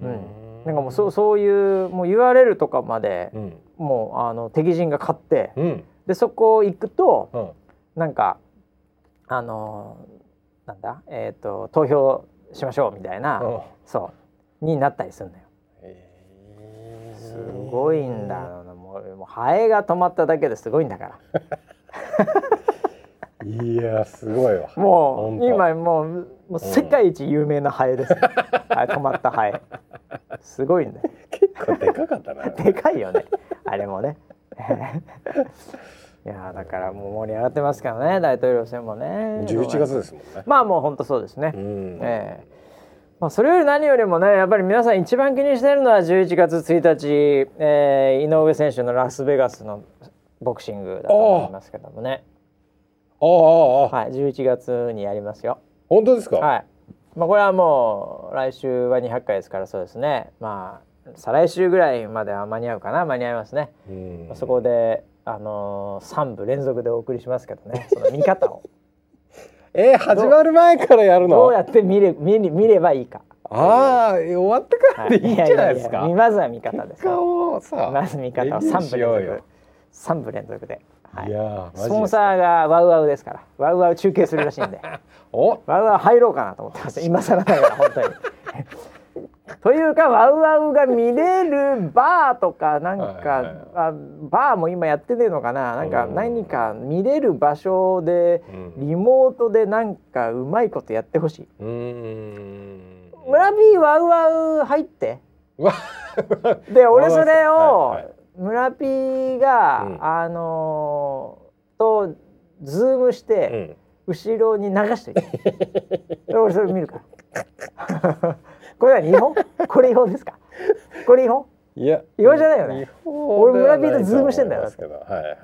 うん、なんかもうそうそういうもう URL とかまで、うん、もうあの敵陣が買って、うん、でそこ行くと、うん、なんかあのー、なんだ？えっ、ー、と投票しましょうみたいな、そうになったりするんだよ。すごいんだもうもうハエが止まっただけですごいんだから。いやすごいわ。もう今もうもう世界一有名なハエです、ね。はい、止まったハエ。すごいんだよ。結構でかかったな。でかいよね。あれもね。いやだからもう盛り上がってますからね大統領選もね。11月ですもんね。まあもう本当そうですね、うん、えーまあ、それより何よりもねやっぱり皆さん一番気にしているのは11月1日、えー、井上選手のラスベガスのボクシングだと思いますけどもね。ああはい11月にやりますよ。本当ですか？はい。まあこれはもう来週は200回ですからそうですね。まあ再来週ぐらいまでは間に合うかな。間に合いますね。そこであのー、3部連続でお送りしますけどね。その見方を。えー、始まる前からやるの？どうやって見れ見見ればいいか。ああ終わってからでいいじゃないですか、はい、いやいやまずは見方ですまず見方を3部連続。3部連続で、はい、いやスポンサーがワウワウですから。ワウワウ中継するらしいんで。お。ワウワウ入ろうかなと思ってます。今更ながら本当にというかワウワウが見れるバーとかなんか、はいはい、あバーも今やってねえのかな？なんか何か見れる場所で、リモートでなんかうまいことやってほしい。村 P ワウワウ入って。で俺それを村 P が、うん、あのー、とズームして、後ろに流して 俺それ見るから。これは日本？これ違法ですか？これ違法いや。違法じゃないよね。俺村 P とズームしてんだよ、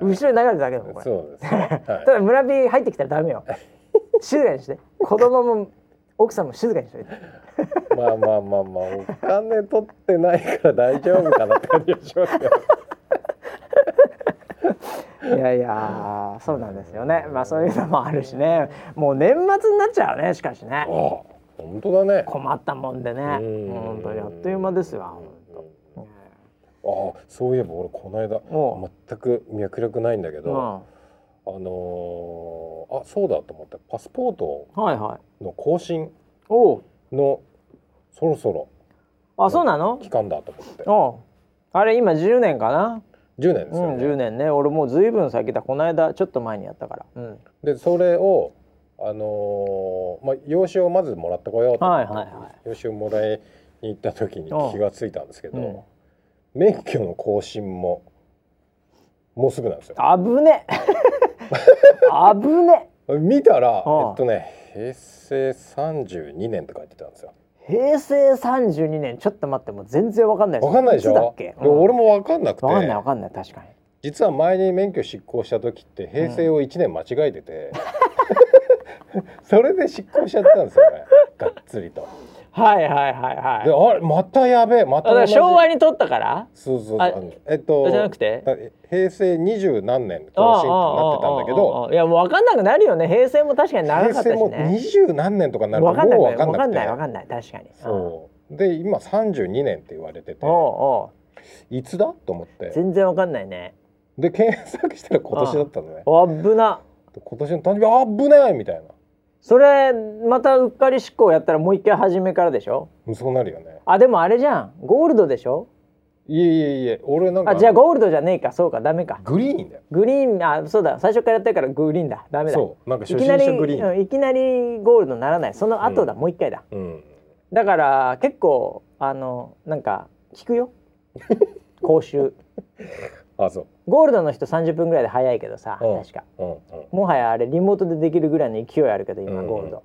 後ろに流れるだけだもんそうです、ね、はい、ただ村 P 入ってきたらダメよ。静かにして。子供も奥さんも静かにしといて。まあまあまあまあお金取ってないから大丈夫かなって感じがしますけど。いやいやそうなんですよね。まあそういうのもあるしね。もう年末になっちゃうねしかしね本当だね。困ったもんでね。本当あっという間ですよああそういえば俺この間全く脈絡ないんだけど、あのー、あそうだと思ってパスポートの更新のそろそろあそうなの？期間だと思って。あれ今10年かな？10年ですよね、うん、10年ね。俺もうずいぶん先だ。この間ちょっと前にやったから、うん、でそれをあのー、まあ、用紙をまずもらってこようと思って、はいはいはい、用紙をもらいに行った時に気が付いたんですけど、うん、免許の更新ももうすぐなんですよ。危ね 危ね見たら、えっとね平成32年って書いてたんですよ。平成32年。ちょっと待ってもう全然わかんないわかんないでしょ、うん、俺もわかんなくて。わかんないわかんない。確かに。実は前に免許執行した時って平成を1年間違えてて、それで執行しちゃったんですよねがっつりと。はいはいはいはい。であれまたやべえまた昭和に取ったから？そうそうえっとじゃなくて？平成二十何年更新となってたんだけど。いやもう分かんなくなるよね。平成も確かに長かった成も二十何年とかになるともう分かんなくて。分かんない分かんない確かに。そう。で今三十二年って言われてて。おいつだ？と思って。全然分かんないね。で検索したら今年だったのね。あぶな。今年の誕生日あぶねえみたいなそれまたうっかり執行やったらもう一回初めからでしょ？そうなるよね。あでもあれじゃん。ゴールドでしょ？いえいえいえ。俺なんかあじゃあゴールドじゃねえか。そうかダメか。グリーンだよ。グリーンあそうだ。最初からやってるからグリーンだ。ダメだ。そう。なんか初心者グリーン。いきなりゴールドならない。その後だ、うん、もう一回だ、うん、だから結構あのなんか聞くよ。講習あそう。ゴールドの人30分ぐらいで早いけどさ、うん、確か、うんうん、もはやあれリモートでできるぐらいの勢いあるけど今ゴールド、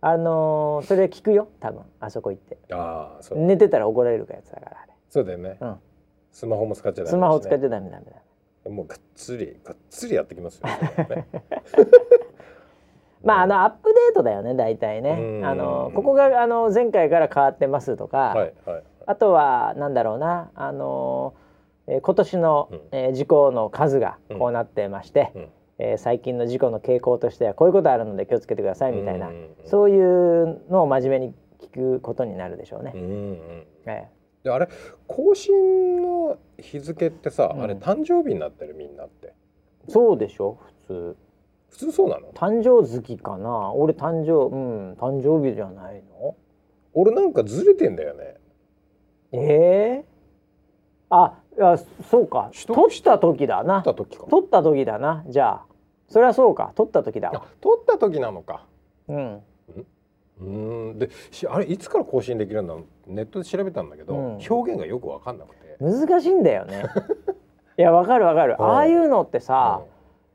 あのー、それ聞くよ多分。あそこ行って。あそう。寝てたら怒られるかやつだからあれ。そうだよね、うん、スマホも使っちゃダメ、ね、スマホ使っちゃダメダメダメもうがっつりがっつりやってきますよ、ね、まああのアップデートだよね大体ね。あのここがあの前回から変わってますとか、はいはい、あとはなんだろうなあのえー、今年の、うん、えー、事故の数がこうなってまして、うん、えー、最近の事故の傾向としてはこういうことあるので気をつけてくださいみたいな、そういうのを真面目に聞くことになるでしょうね。ええ。であれ更新の日付ってさ、うん、あれ誕生日になってるみんなって。そうでしょ普通。普通そうなの？誕生月かな？俺誕生うん誕生日じゃないの？俺なんかずれてんだよね。ええ？ー、あいやそうか。取った時だな。取った時か。取った時だな。じゃあそれはそうか。取った時だ。取った時なのか。うん。うん。であれいつから更新できるんだネットで調べたんだけど、うん、表現がよく分かんなくて。難しいんだよね。いや分かる分かる。ああいうのってさ、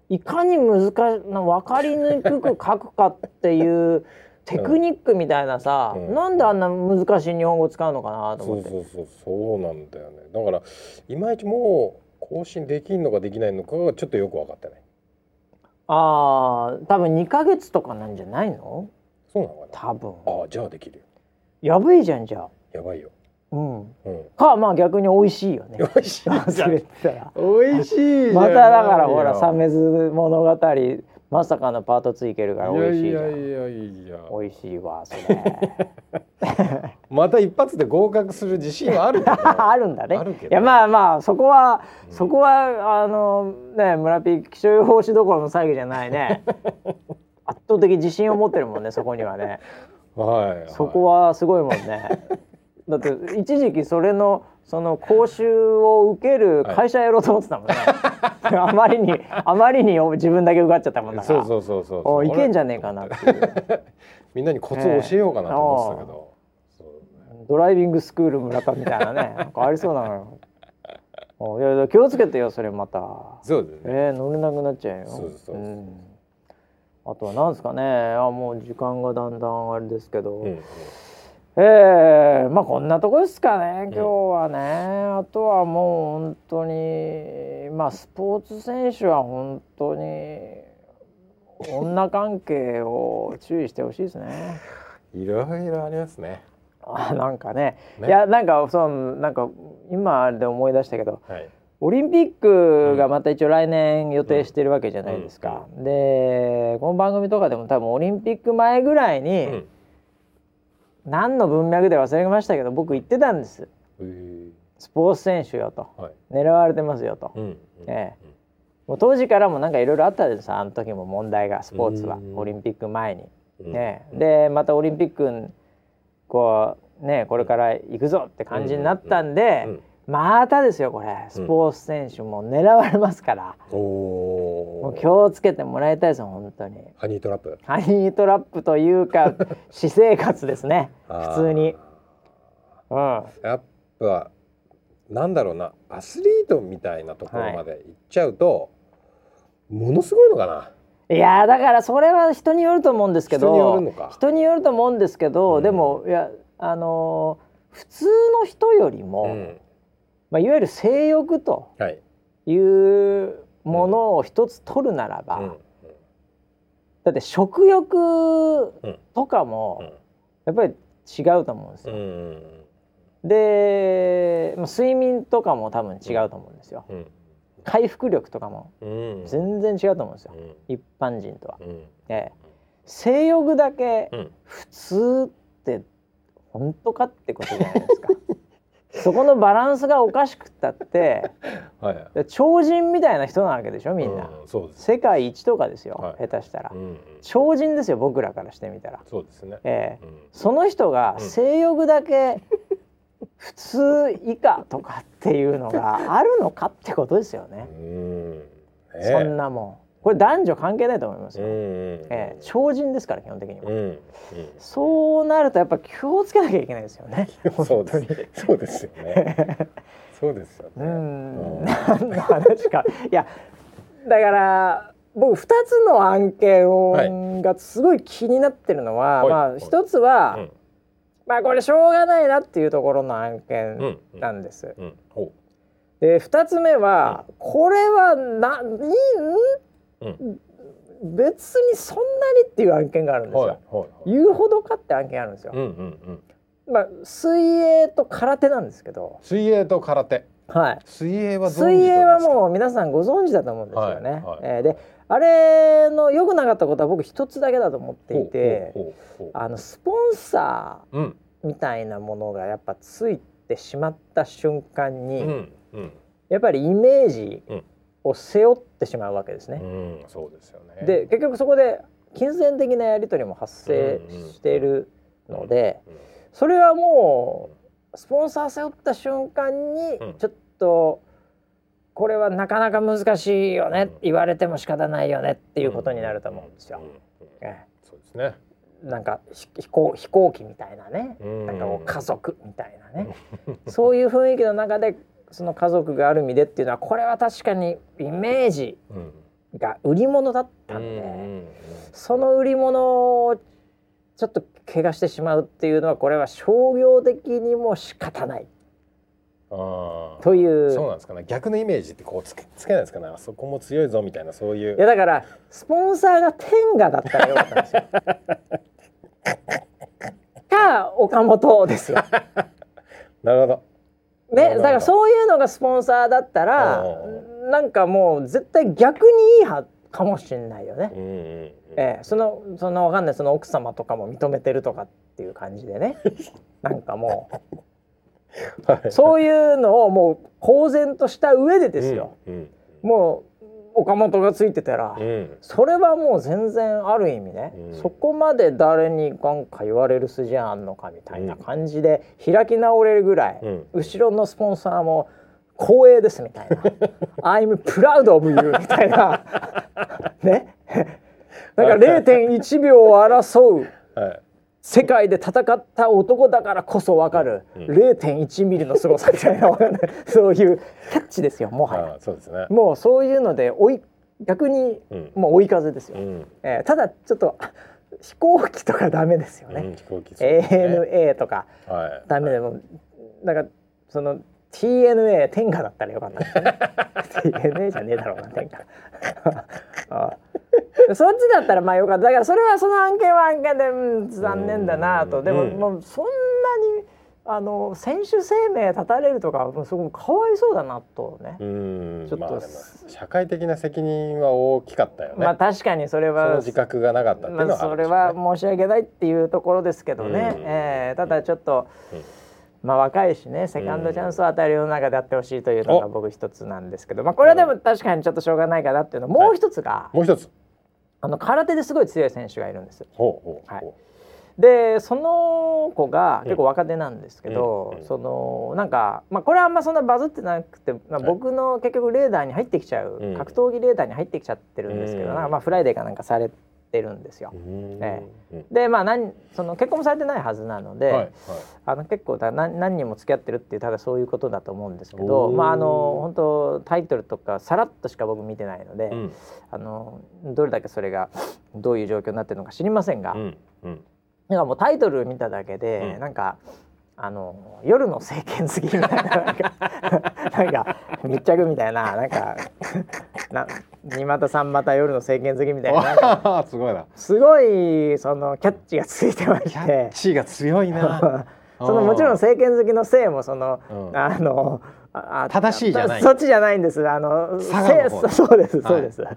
いかに難しな分かりにくく書くかっていうテクニックみたいなさ、うん、なんであんな難しい日本語使うのかなと思って。そうそうそうそうなんだよね。だからいまいちもう更新できんのかできないのかがちょっとよく分かってない。ああ多分2か月とかなんじゃないの？そうなのかな？多分。ああじゃあできるよ。やばいじゃんじゃあ。やばいよ。うん、うん、かまあ逆に美味しいよね。美味しい忘れてたら。美味しいまただからほら「サメズ物語」まさかのパート2いけるから美味しいじゃんいや。いやいや美味しいわそれ。また一発で合格する自信はある あるんだね。いやまあまあそこは、うん、そこはあのね村ピー気象予報士どころの騒ぎじゃないね。圧倒的自信を持ってるもんねそこにはね。はい、はい、そこはすごいもんね。だって一時期それのその講習を受ける会社やろうと思ってたもんね、はい、あまりにあまりに自分だけ受かっちゃったもんだから。そうそうそうそういけんじゃねえかなっていう。みんなにコツを教えようかなと思ってたけど、えー、ドライビングスクール村田みたいなね。なんかありそうなのよ。いやいや気をつけてよそれまた。そうですね。えー、乗れなくなっちゃうよ。そうそう、うん、あとはなんですかね。あもう時間がだんだんあれですけど、うんうんええー、まあこんなとこですかね今日はね、うん、あとはもう本当にまあスポーツ選手は本当に女関係を注意してほしいですね。いろいろありますね。あなんかね、ね、いやなんかそのなんか今で思い出したけど、はい、オリンピックがまた一応来年予定してるわけじゃないですか。うん。うん、でこの番組とかでも多分オリンピック前ぐらいに、何の文脈で忘れましたけど僕言ってたんです。スポーツ選手よと、はい、狙われてますよと、うんうん、ええ、もう当時からもなんかいろいろあったですあの時も問題がスポーツは。オリンピック前に。ね、でまたオリンピックこうねこれから行くぞって感じになったんで、またですよこれ。スポーツ選手も狙われますから、うん、もう気をつけてもらいたいです本当に。ハニートラップ。ハニートラップというか 私生活ですね。普通に、うん、やっぱなんだろうな。アスリートみたいなところまで行っちゃうと、はい、ものすごいのかな。いやだからそれは人によると思うんですけど人によるのか。人によると思うんですけど、うん、でもいやあのー、普通の人よりも、うんまあ、いわゆる性欲とい。うものを一つ取るならば、うん。うん、だって食欲とかもやっぱり違うと思うんですよ。で、まあ、睡眠とかも多分違うと思うんですよ。回復力とかも全然違うと思うんですよ、一般人とは。え性欲だけ普通って本当かってことじゃないですか。そこのバランスがおかしくったって、はい、超人みたいな人なわけでしょみんな、うん、世界一とかですよ、はい、下手したら、うんうん、超人ですよ僕らからしてみたら。そうですね、えー、うん、その人が性欲だけ普通以下とかっていうのがあるのかってことですよね。ねそんなもん。これ男女関係ないと思いますよ。えー、超人ですから基本的には、うんうん、そうなるとやっぱ気をつけなきゃいけないですよね。そうですそうですよね。そうですよね。うん。何の話か。いやだから僕2つの案件を、がすごい気になってるのは、はい、まあ一つは、うん、まあこれしょうがないなっていうところの案件なんです。うんうん、で2つ目は、これはないん別にそんなにっていう案件があるんですよ。言うほどかって案件あるんですよ。まあ、水泳と空手なんですけど。水泳と空手。はい。水泳は水泳はもう皆さんご存知だと思うんですよね、はえー、であれの良くなかったことは僕一つだけだと思っていてあのスポンサーみたいなものがやっぱついてしまった瞬間に、やっぱりイメージ、うんを背負ってしまうわけですね。うん、そうですよね。で結局そこで金銭的なやり取りも発生しているので、それはもうスポンサー背負った瞬間にちょっとこれはなかなか難しいよね、言われても仕方ないよねっていうことになると思うんですよ。そうですね。なんか飛行飛行機みたいなね、なんかこう家族みたいなね。そういう雰囲気の中でその家族がある意味でっていうのはこれは確かにイメージが売り物だったんで、その売り物をちょっと怪我してしまうっていうのはこれは商業的にも仕方ない。という。そうなんですかね。逆のイメージってこうつけつけないですかね。そこも強いぞみたいなそういう。いやだからスポンサーが天下だったらよかったんですよ。か岡本ですよ。なるほどね、だ。からそういうのがスポンサーだったらなんかもう絶対逆にいいはかもしれないよね。うんうんうん、えー、そのそのわかんないその奥様とかも認めてるとかっていう感じでね。なんかもう、はい、そういうのをもう公然とした上でですよ、うんうん、もう岡本がついてたら、うん、それはもう全然ある意味ね、うん、そこまで誰に何か言われる筋あんのかみたいな感じで開き直れるぐらい、うん、後ろのスポンサーも光栄ですみたいな「I'm proud of you」みたいな。ね。だから0.1秒を争う、はい世界で戦った男だからこそ分かる0.1ミリの凄さみたいな そういうキャッチですよもはや。そうです、ね、もうそういうので追い逆に、もう追い風ですよ、うん、えー、ただちょっと飛行機とかダメですよね、うん、飛行機、ね、ANA とか、はい、ダメでもだからその TNA 天下だったらよかったですね TNA じゃねえだろうな天下。あそっちだったらまあよかった。だからそれはその案件は案件で、うん、残念だなと。でも、もうそんなにあの選手生命絶たれるとかすごくかわいそうだなとね。ちょっと、まあ、社会的な責任は大きかったよね。まあ確かにそれは自覚がなかったっていうのは、ね、それは申し訳ないっていうところですけどね、えー、ただちょっと、うんまあ、若いしねセカンドチャンスを与える世の中であってほしいというのが僕一つなんですけど、まあ、これはでも確かにちょっとしょうがないかなっていうのもう一つが、はい、もう一つ。あの空手ですごい強い選手がいるんです。ほうほうはい、でその子が結構若手なんですけど、うん、そのなんか、まあ、これはあんまそんなバズってなくて、まあ、僕の結局レーダーに入ってきちゃう、格闘技レーダーに入ってきちゃってるんですけど、うん、なんかまあフライデーかなんかされてるんですよ。ええ、でまあ何その結婚もされてないはずなので、はいはい、あの結構だ何何人も付き合ってるっていうただそういうことだと思うんですけどまああの本当タイトルとかさらっとしか僕見てないので、うん、あのどれだけそれがどういう状況になってるのか知りませんが、うん。うん、なんかもうタイトル見ただけで、うん、なんか。あの夜の政権好きみたいななんかなんか密着みたいななんかな二股三股夜の政権好きみたいなすごいな。すごいそのキャッチがついてまして。キャッチが強いな。そのもちろん政権好きのせいもその、うん、あのあ正しいじゃない。そっちじゃないんです。あのせそうですそうです、はい、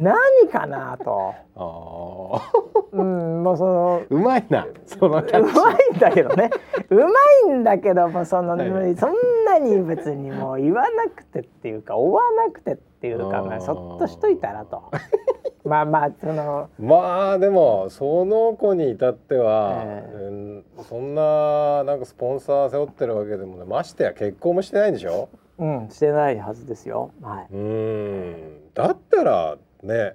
何かなと。うんもうそのうまいなそのうまいんだけどね。うまいんだけどもその、はい、そんなに別にもう言わなくてっていうか追わなくてっていうか、まあ、そっとしといたらと。まあまあそのまあでもその子に至っては、えー、そんななんかスポンサー背負ってるわけでもましてや結婚もしてないんでしょ？うんしてないはずですよ。はい。うん。だったらね。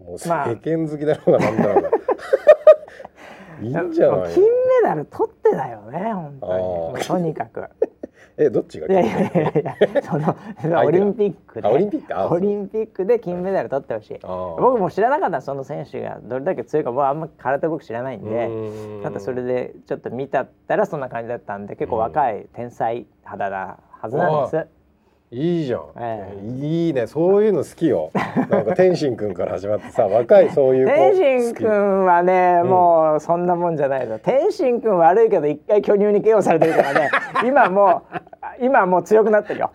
もう政権好きだろうがなんだろうが、ま あいいんじゃない金メダル取ってだよね本当に。とにかく。えどっちがいやいやいやいやそのオリンピックで。オリンピック？オリンピックで金メダル取ってほしい。僕も知らなかったその選手がどれだけ強いか僕はあんま体僕知らないんでただそれでちょっと見たったらそんな感じだったんで結構若い天才肌なはずなんですいいじゃん、えー、いいね。そういうの好きよ。なんか天心くんから始まってさ 若いそういう天心くんはね、うん、もうそんなもんじゃないの。天心くん悪いけど一回巨乳に KO されてるからね。今もう今もう強くなってるよ。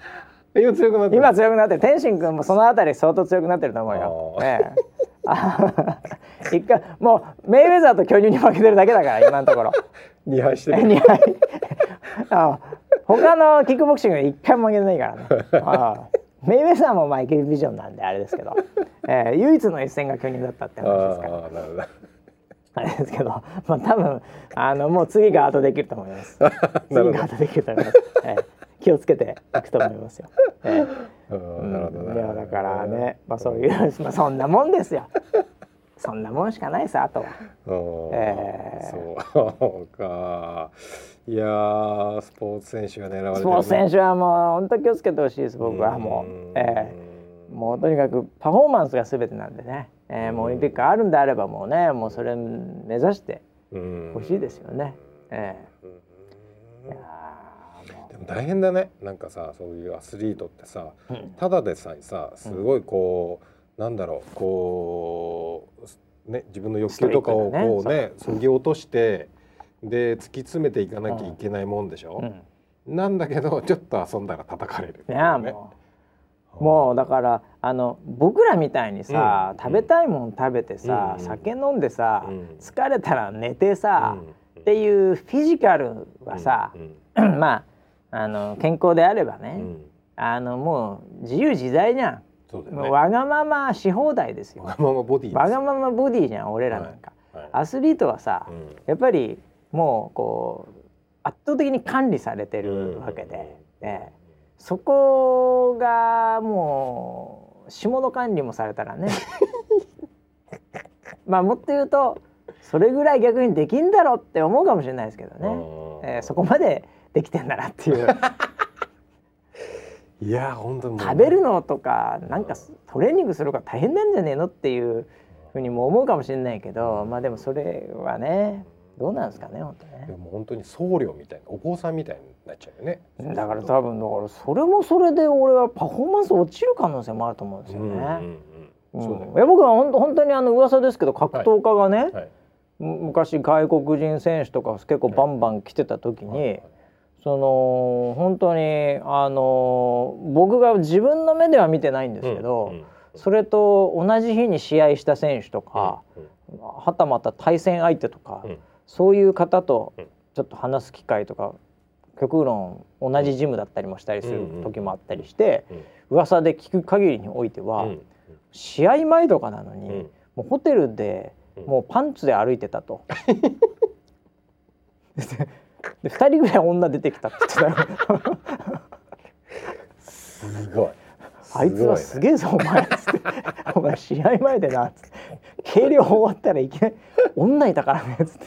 今強くなって今強くなってる。天心くんもそのあたり相当強くなってると思うよ、ね、一回もうメイウェザーと巨乳に負けてるだけだから今のところ。2敗してる。2敗。あ他のキックボクシング一回も負けてないからね あメイウェザーもマイケルビジョンなんであれですけど、えー、唯一の一戦が巨乳だったって話ですからあれですけど、まあ多分あのもう次が後できると思います。次が後できると思います。えー、気をつけていくと思いますよ。えー、いやだからね、まあそういうまあそんなもんですよ。そんなもんしかないさあとは。えー、そうか。いやスポーツ選手が狙われてスポーツ選手はもう本当気をつけてほしいです僕はもう。えー、もうとにかくパフォーマンスが全てなんでね、えー、もうオリンピックあるんであればもうねもうそれ目指してほしいですよね。えー、いやでも大変だね。なんかさそういうアスリートってさ、うん、ただでさえさすごいこう、うん、なんだろうこうね自分の欲求とかをこうねそぎ落としてで突き詰めていかなきゃいけないもんでしょ、うん、なんだけど ちょっと遊んだら叩かれる、ね、いやもう。もうだからあの僕らみたいにさ、うん、食べたいもん食べてさ、うん、酒飲んでさ、疲れたら寝てさ、っていうフィジカルはさ、まああの健康であればね、あのもう自由自在じゃん。ね、わがままし放題ですよ。わがままボディわがままボディじゃん俺らなんか、はい。はい、アスリートはさ、やっぱりもうこう圧倒的に管理されてるわけで、ね、そこがもう下の管理もされたらね。まあもっと言うとそれぐらい逆にできんだろうって思うかもしれないですけどね、えー、そこまでできてんだなっていう。いや本当に食べるのとかなんかトレーニングするから大変なんじゃねえのっていうふうにも思うかもしれないけどまあでもそれはねどうなんですかね本当ね。でも本当に僧侶みたいなお坊さんみたいになっちゃうよね。だから多分だからそれもそれで俺はパフォーマンス落ちる可能性もあると思うんですよね。うん僕は本当本当にあの噂ですけど格闘家がね、はい。はい、昔外国人選手とか結構バンバン来てた時に、はい。はい、その本当にあの僕が自分の目では見てないんですけど、うんうん、それと同じ日に試合した選手とか、うんうん、はたまた対戦相手とか、うんそういう方とちょっと話す機会とか極論同じジムだったりもしたりする時もあったりして噂で聞く限りにおいては試合前とかなのにもうホテルでもうパンツで歩いてたと。で2人ぐらい女出てきたって言ってたすごいあいつはすげえぞ、お前」っつって「お前試合前でな」っつって「計量終わったらいきなり女いたからね」っつって。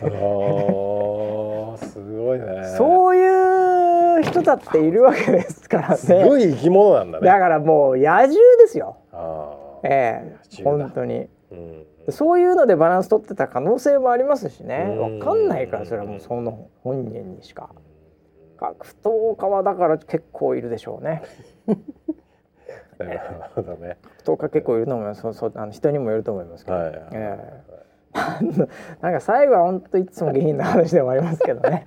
すごいね。そういう人だっているわけですからね。すごい生き物なんだね。だからもう野獣ですよ。ええ本当に、うん、そういうのでバランス取ってた可能性もありますしね。分かんないからそれはもうその本人にしか。格闘家はだから結構いるでしょうねなるほどね。とか結構いると思います。そうそうあの人にもよると思いますけど。はい、えー、なんか最後は本当いつも下品な話でもありますけどね。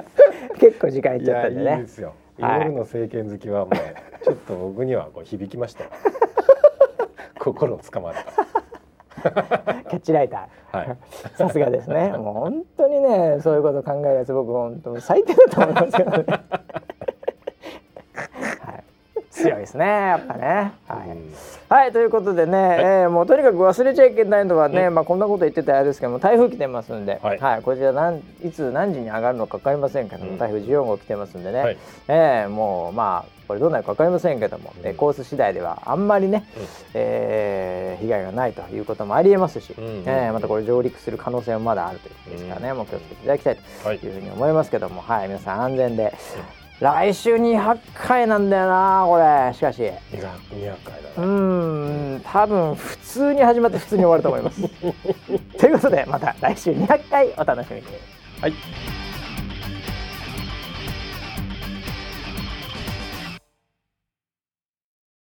結構時間いっちゃったんでね。いいですよ。夜の政権好きはもうちょっと僕にはこう響きました。心をつかまれた。キャッチライター。はい。さすがですね。もう本当にね、そういうこと考えるやつ僕本当最低だと思いますけどね。強いですねやっぱね。はい、はいということでね、はい、えー、もうとにかく忘れちゃいけないのはね、うん、まあこんなこと言ってたあれですけども台風来てますんで、はい、はい、こちらなんいつ何時に上がるのか分かりませんけども、うん、台風14号来てますんでね、はい、えー、もうまあこれどうなるか分かりませんけども、うん、コース次第ではあんまりね、うん、えー、被害がないということもありえますし、うん、えー、またこれ上陸する可能性もまだあるということですからね、うん、もう気をつけていただきたいというふうに思いますけども、はい、はい、皆さん安全で。来週200回なんだよなこれ。しかし。200回だ、ね、うん。多分普通に始まって普通に終わると思います。ということでまた来週200回お楽しみに。はい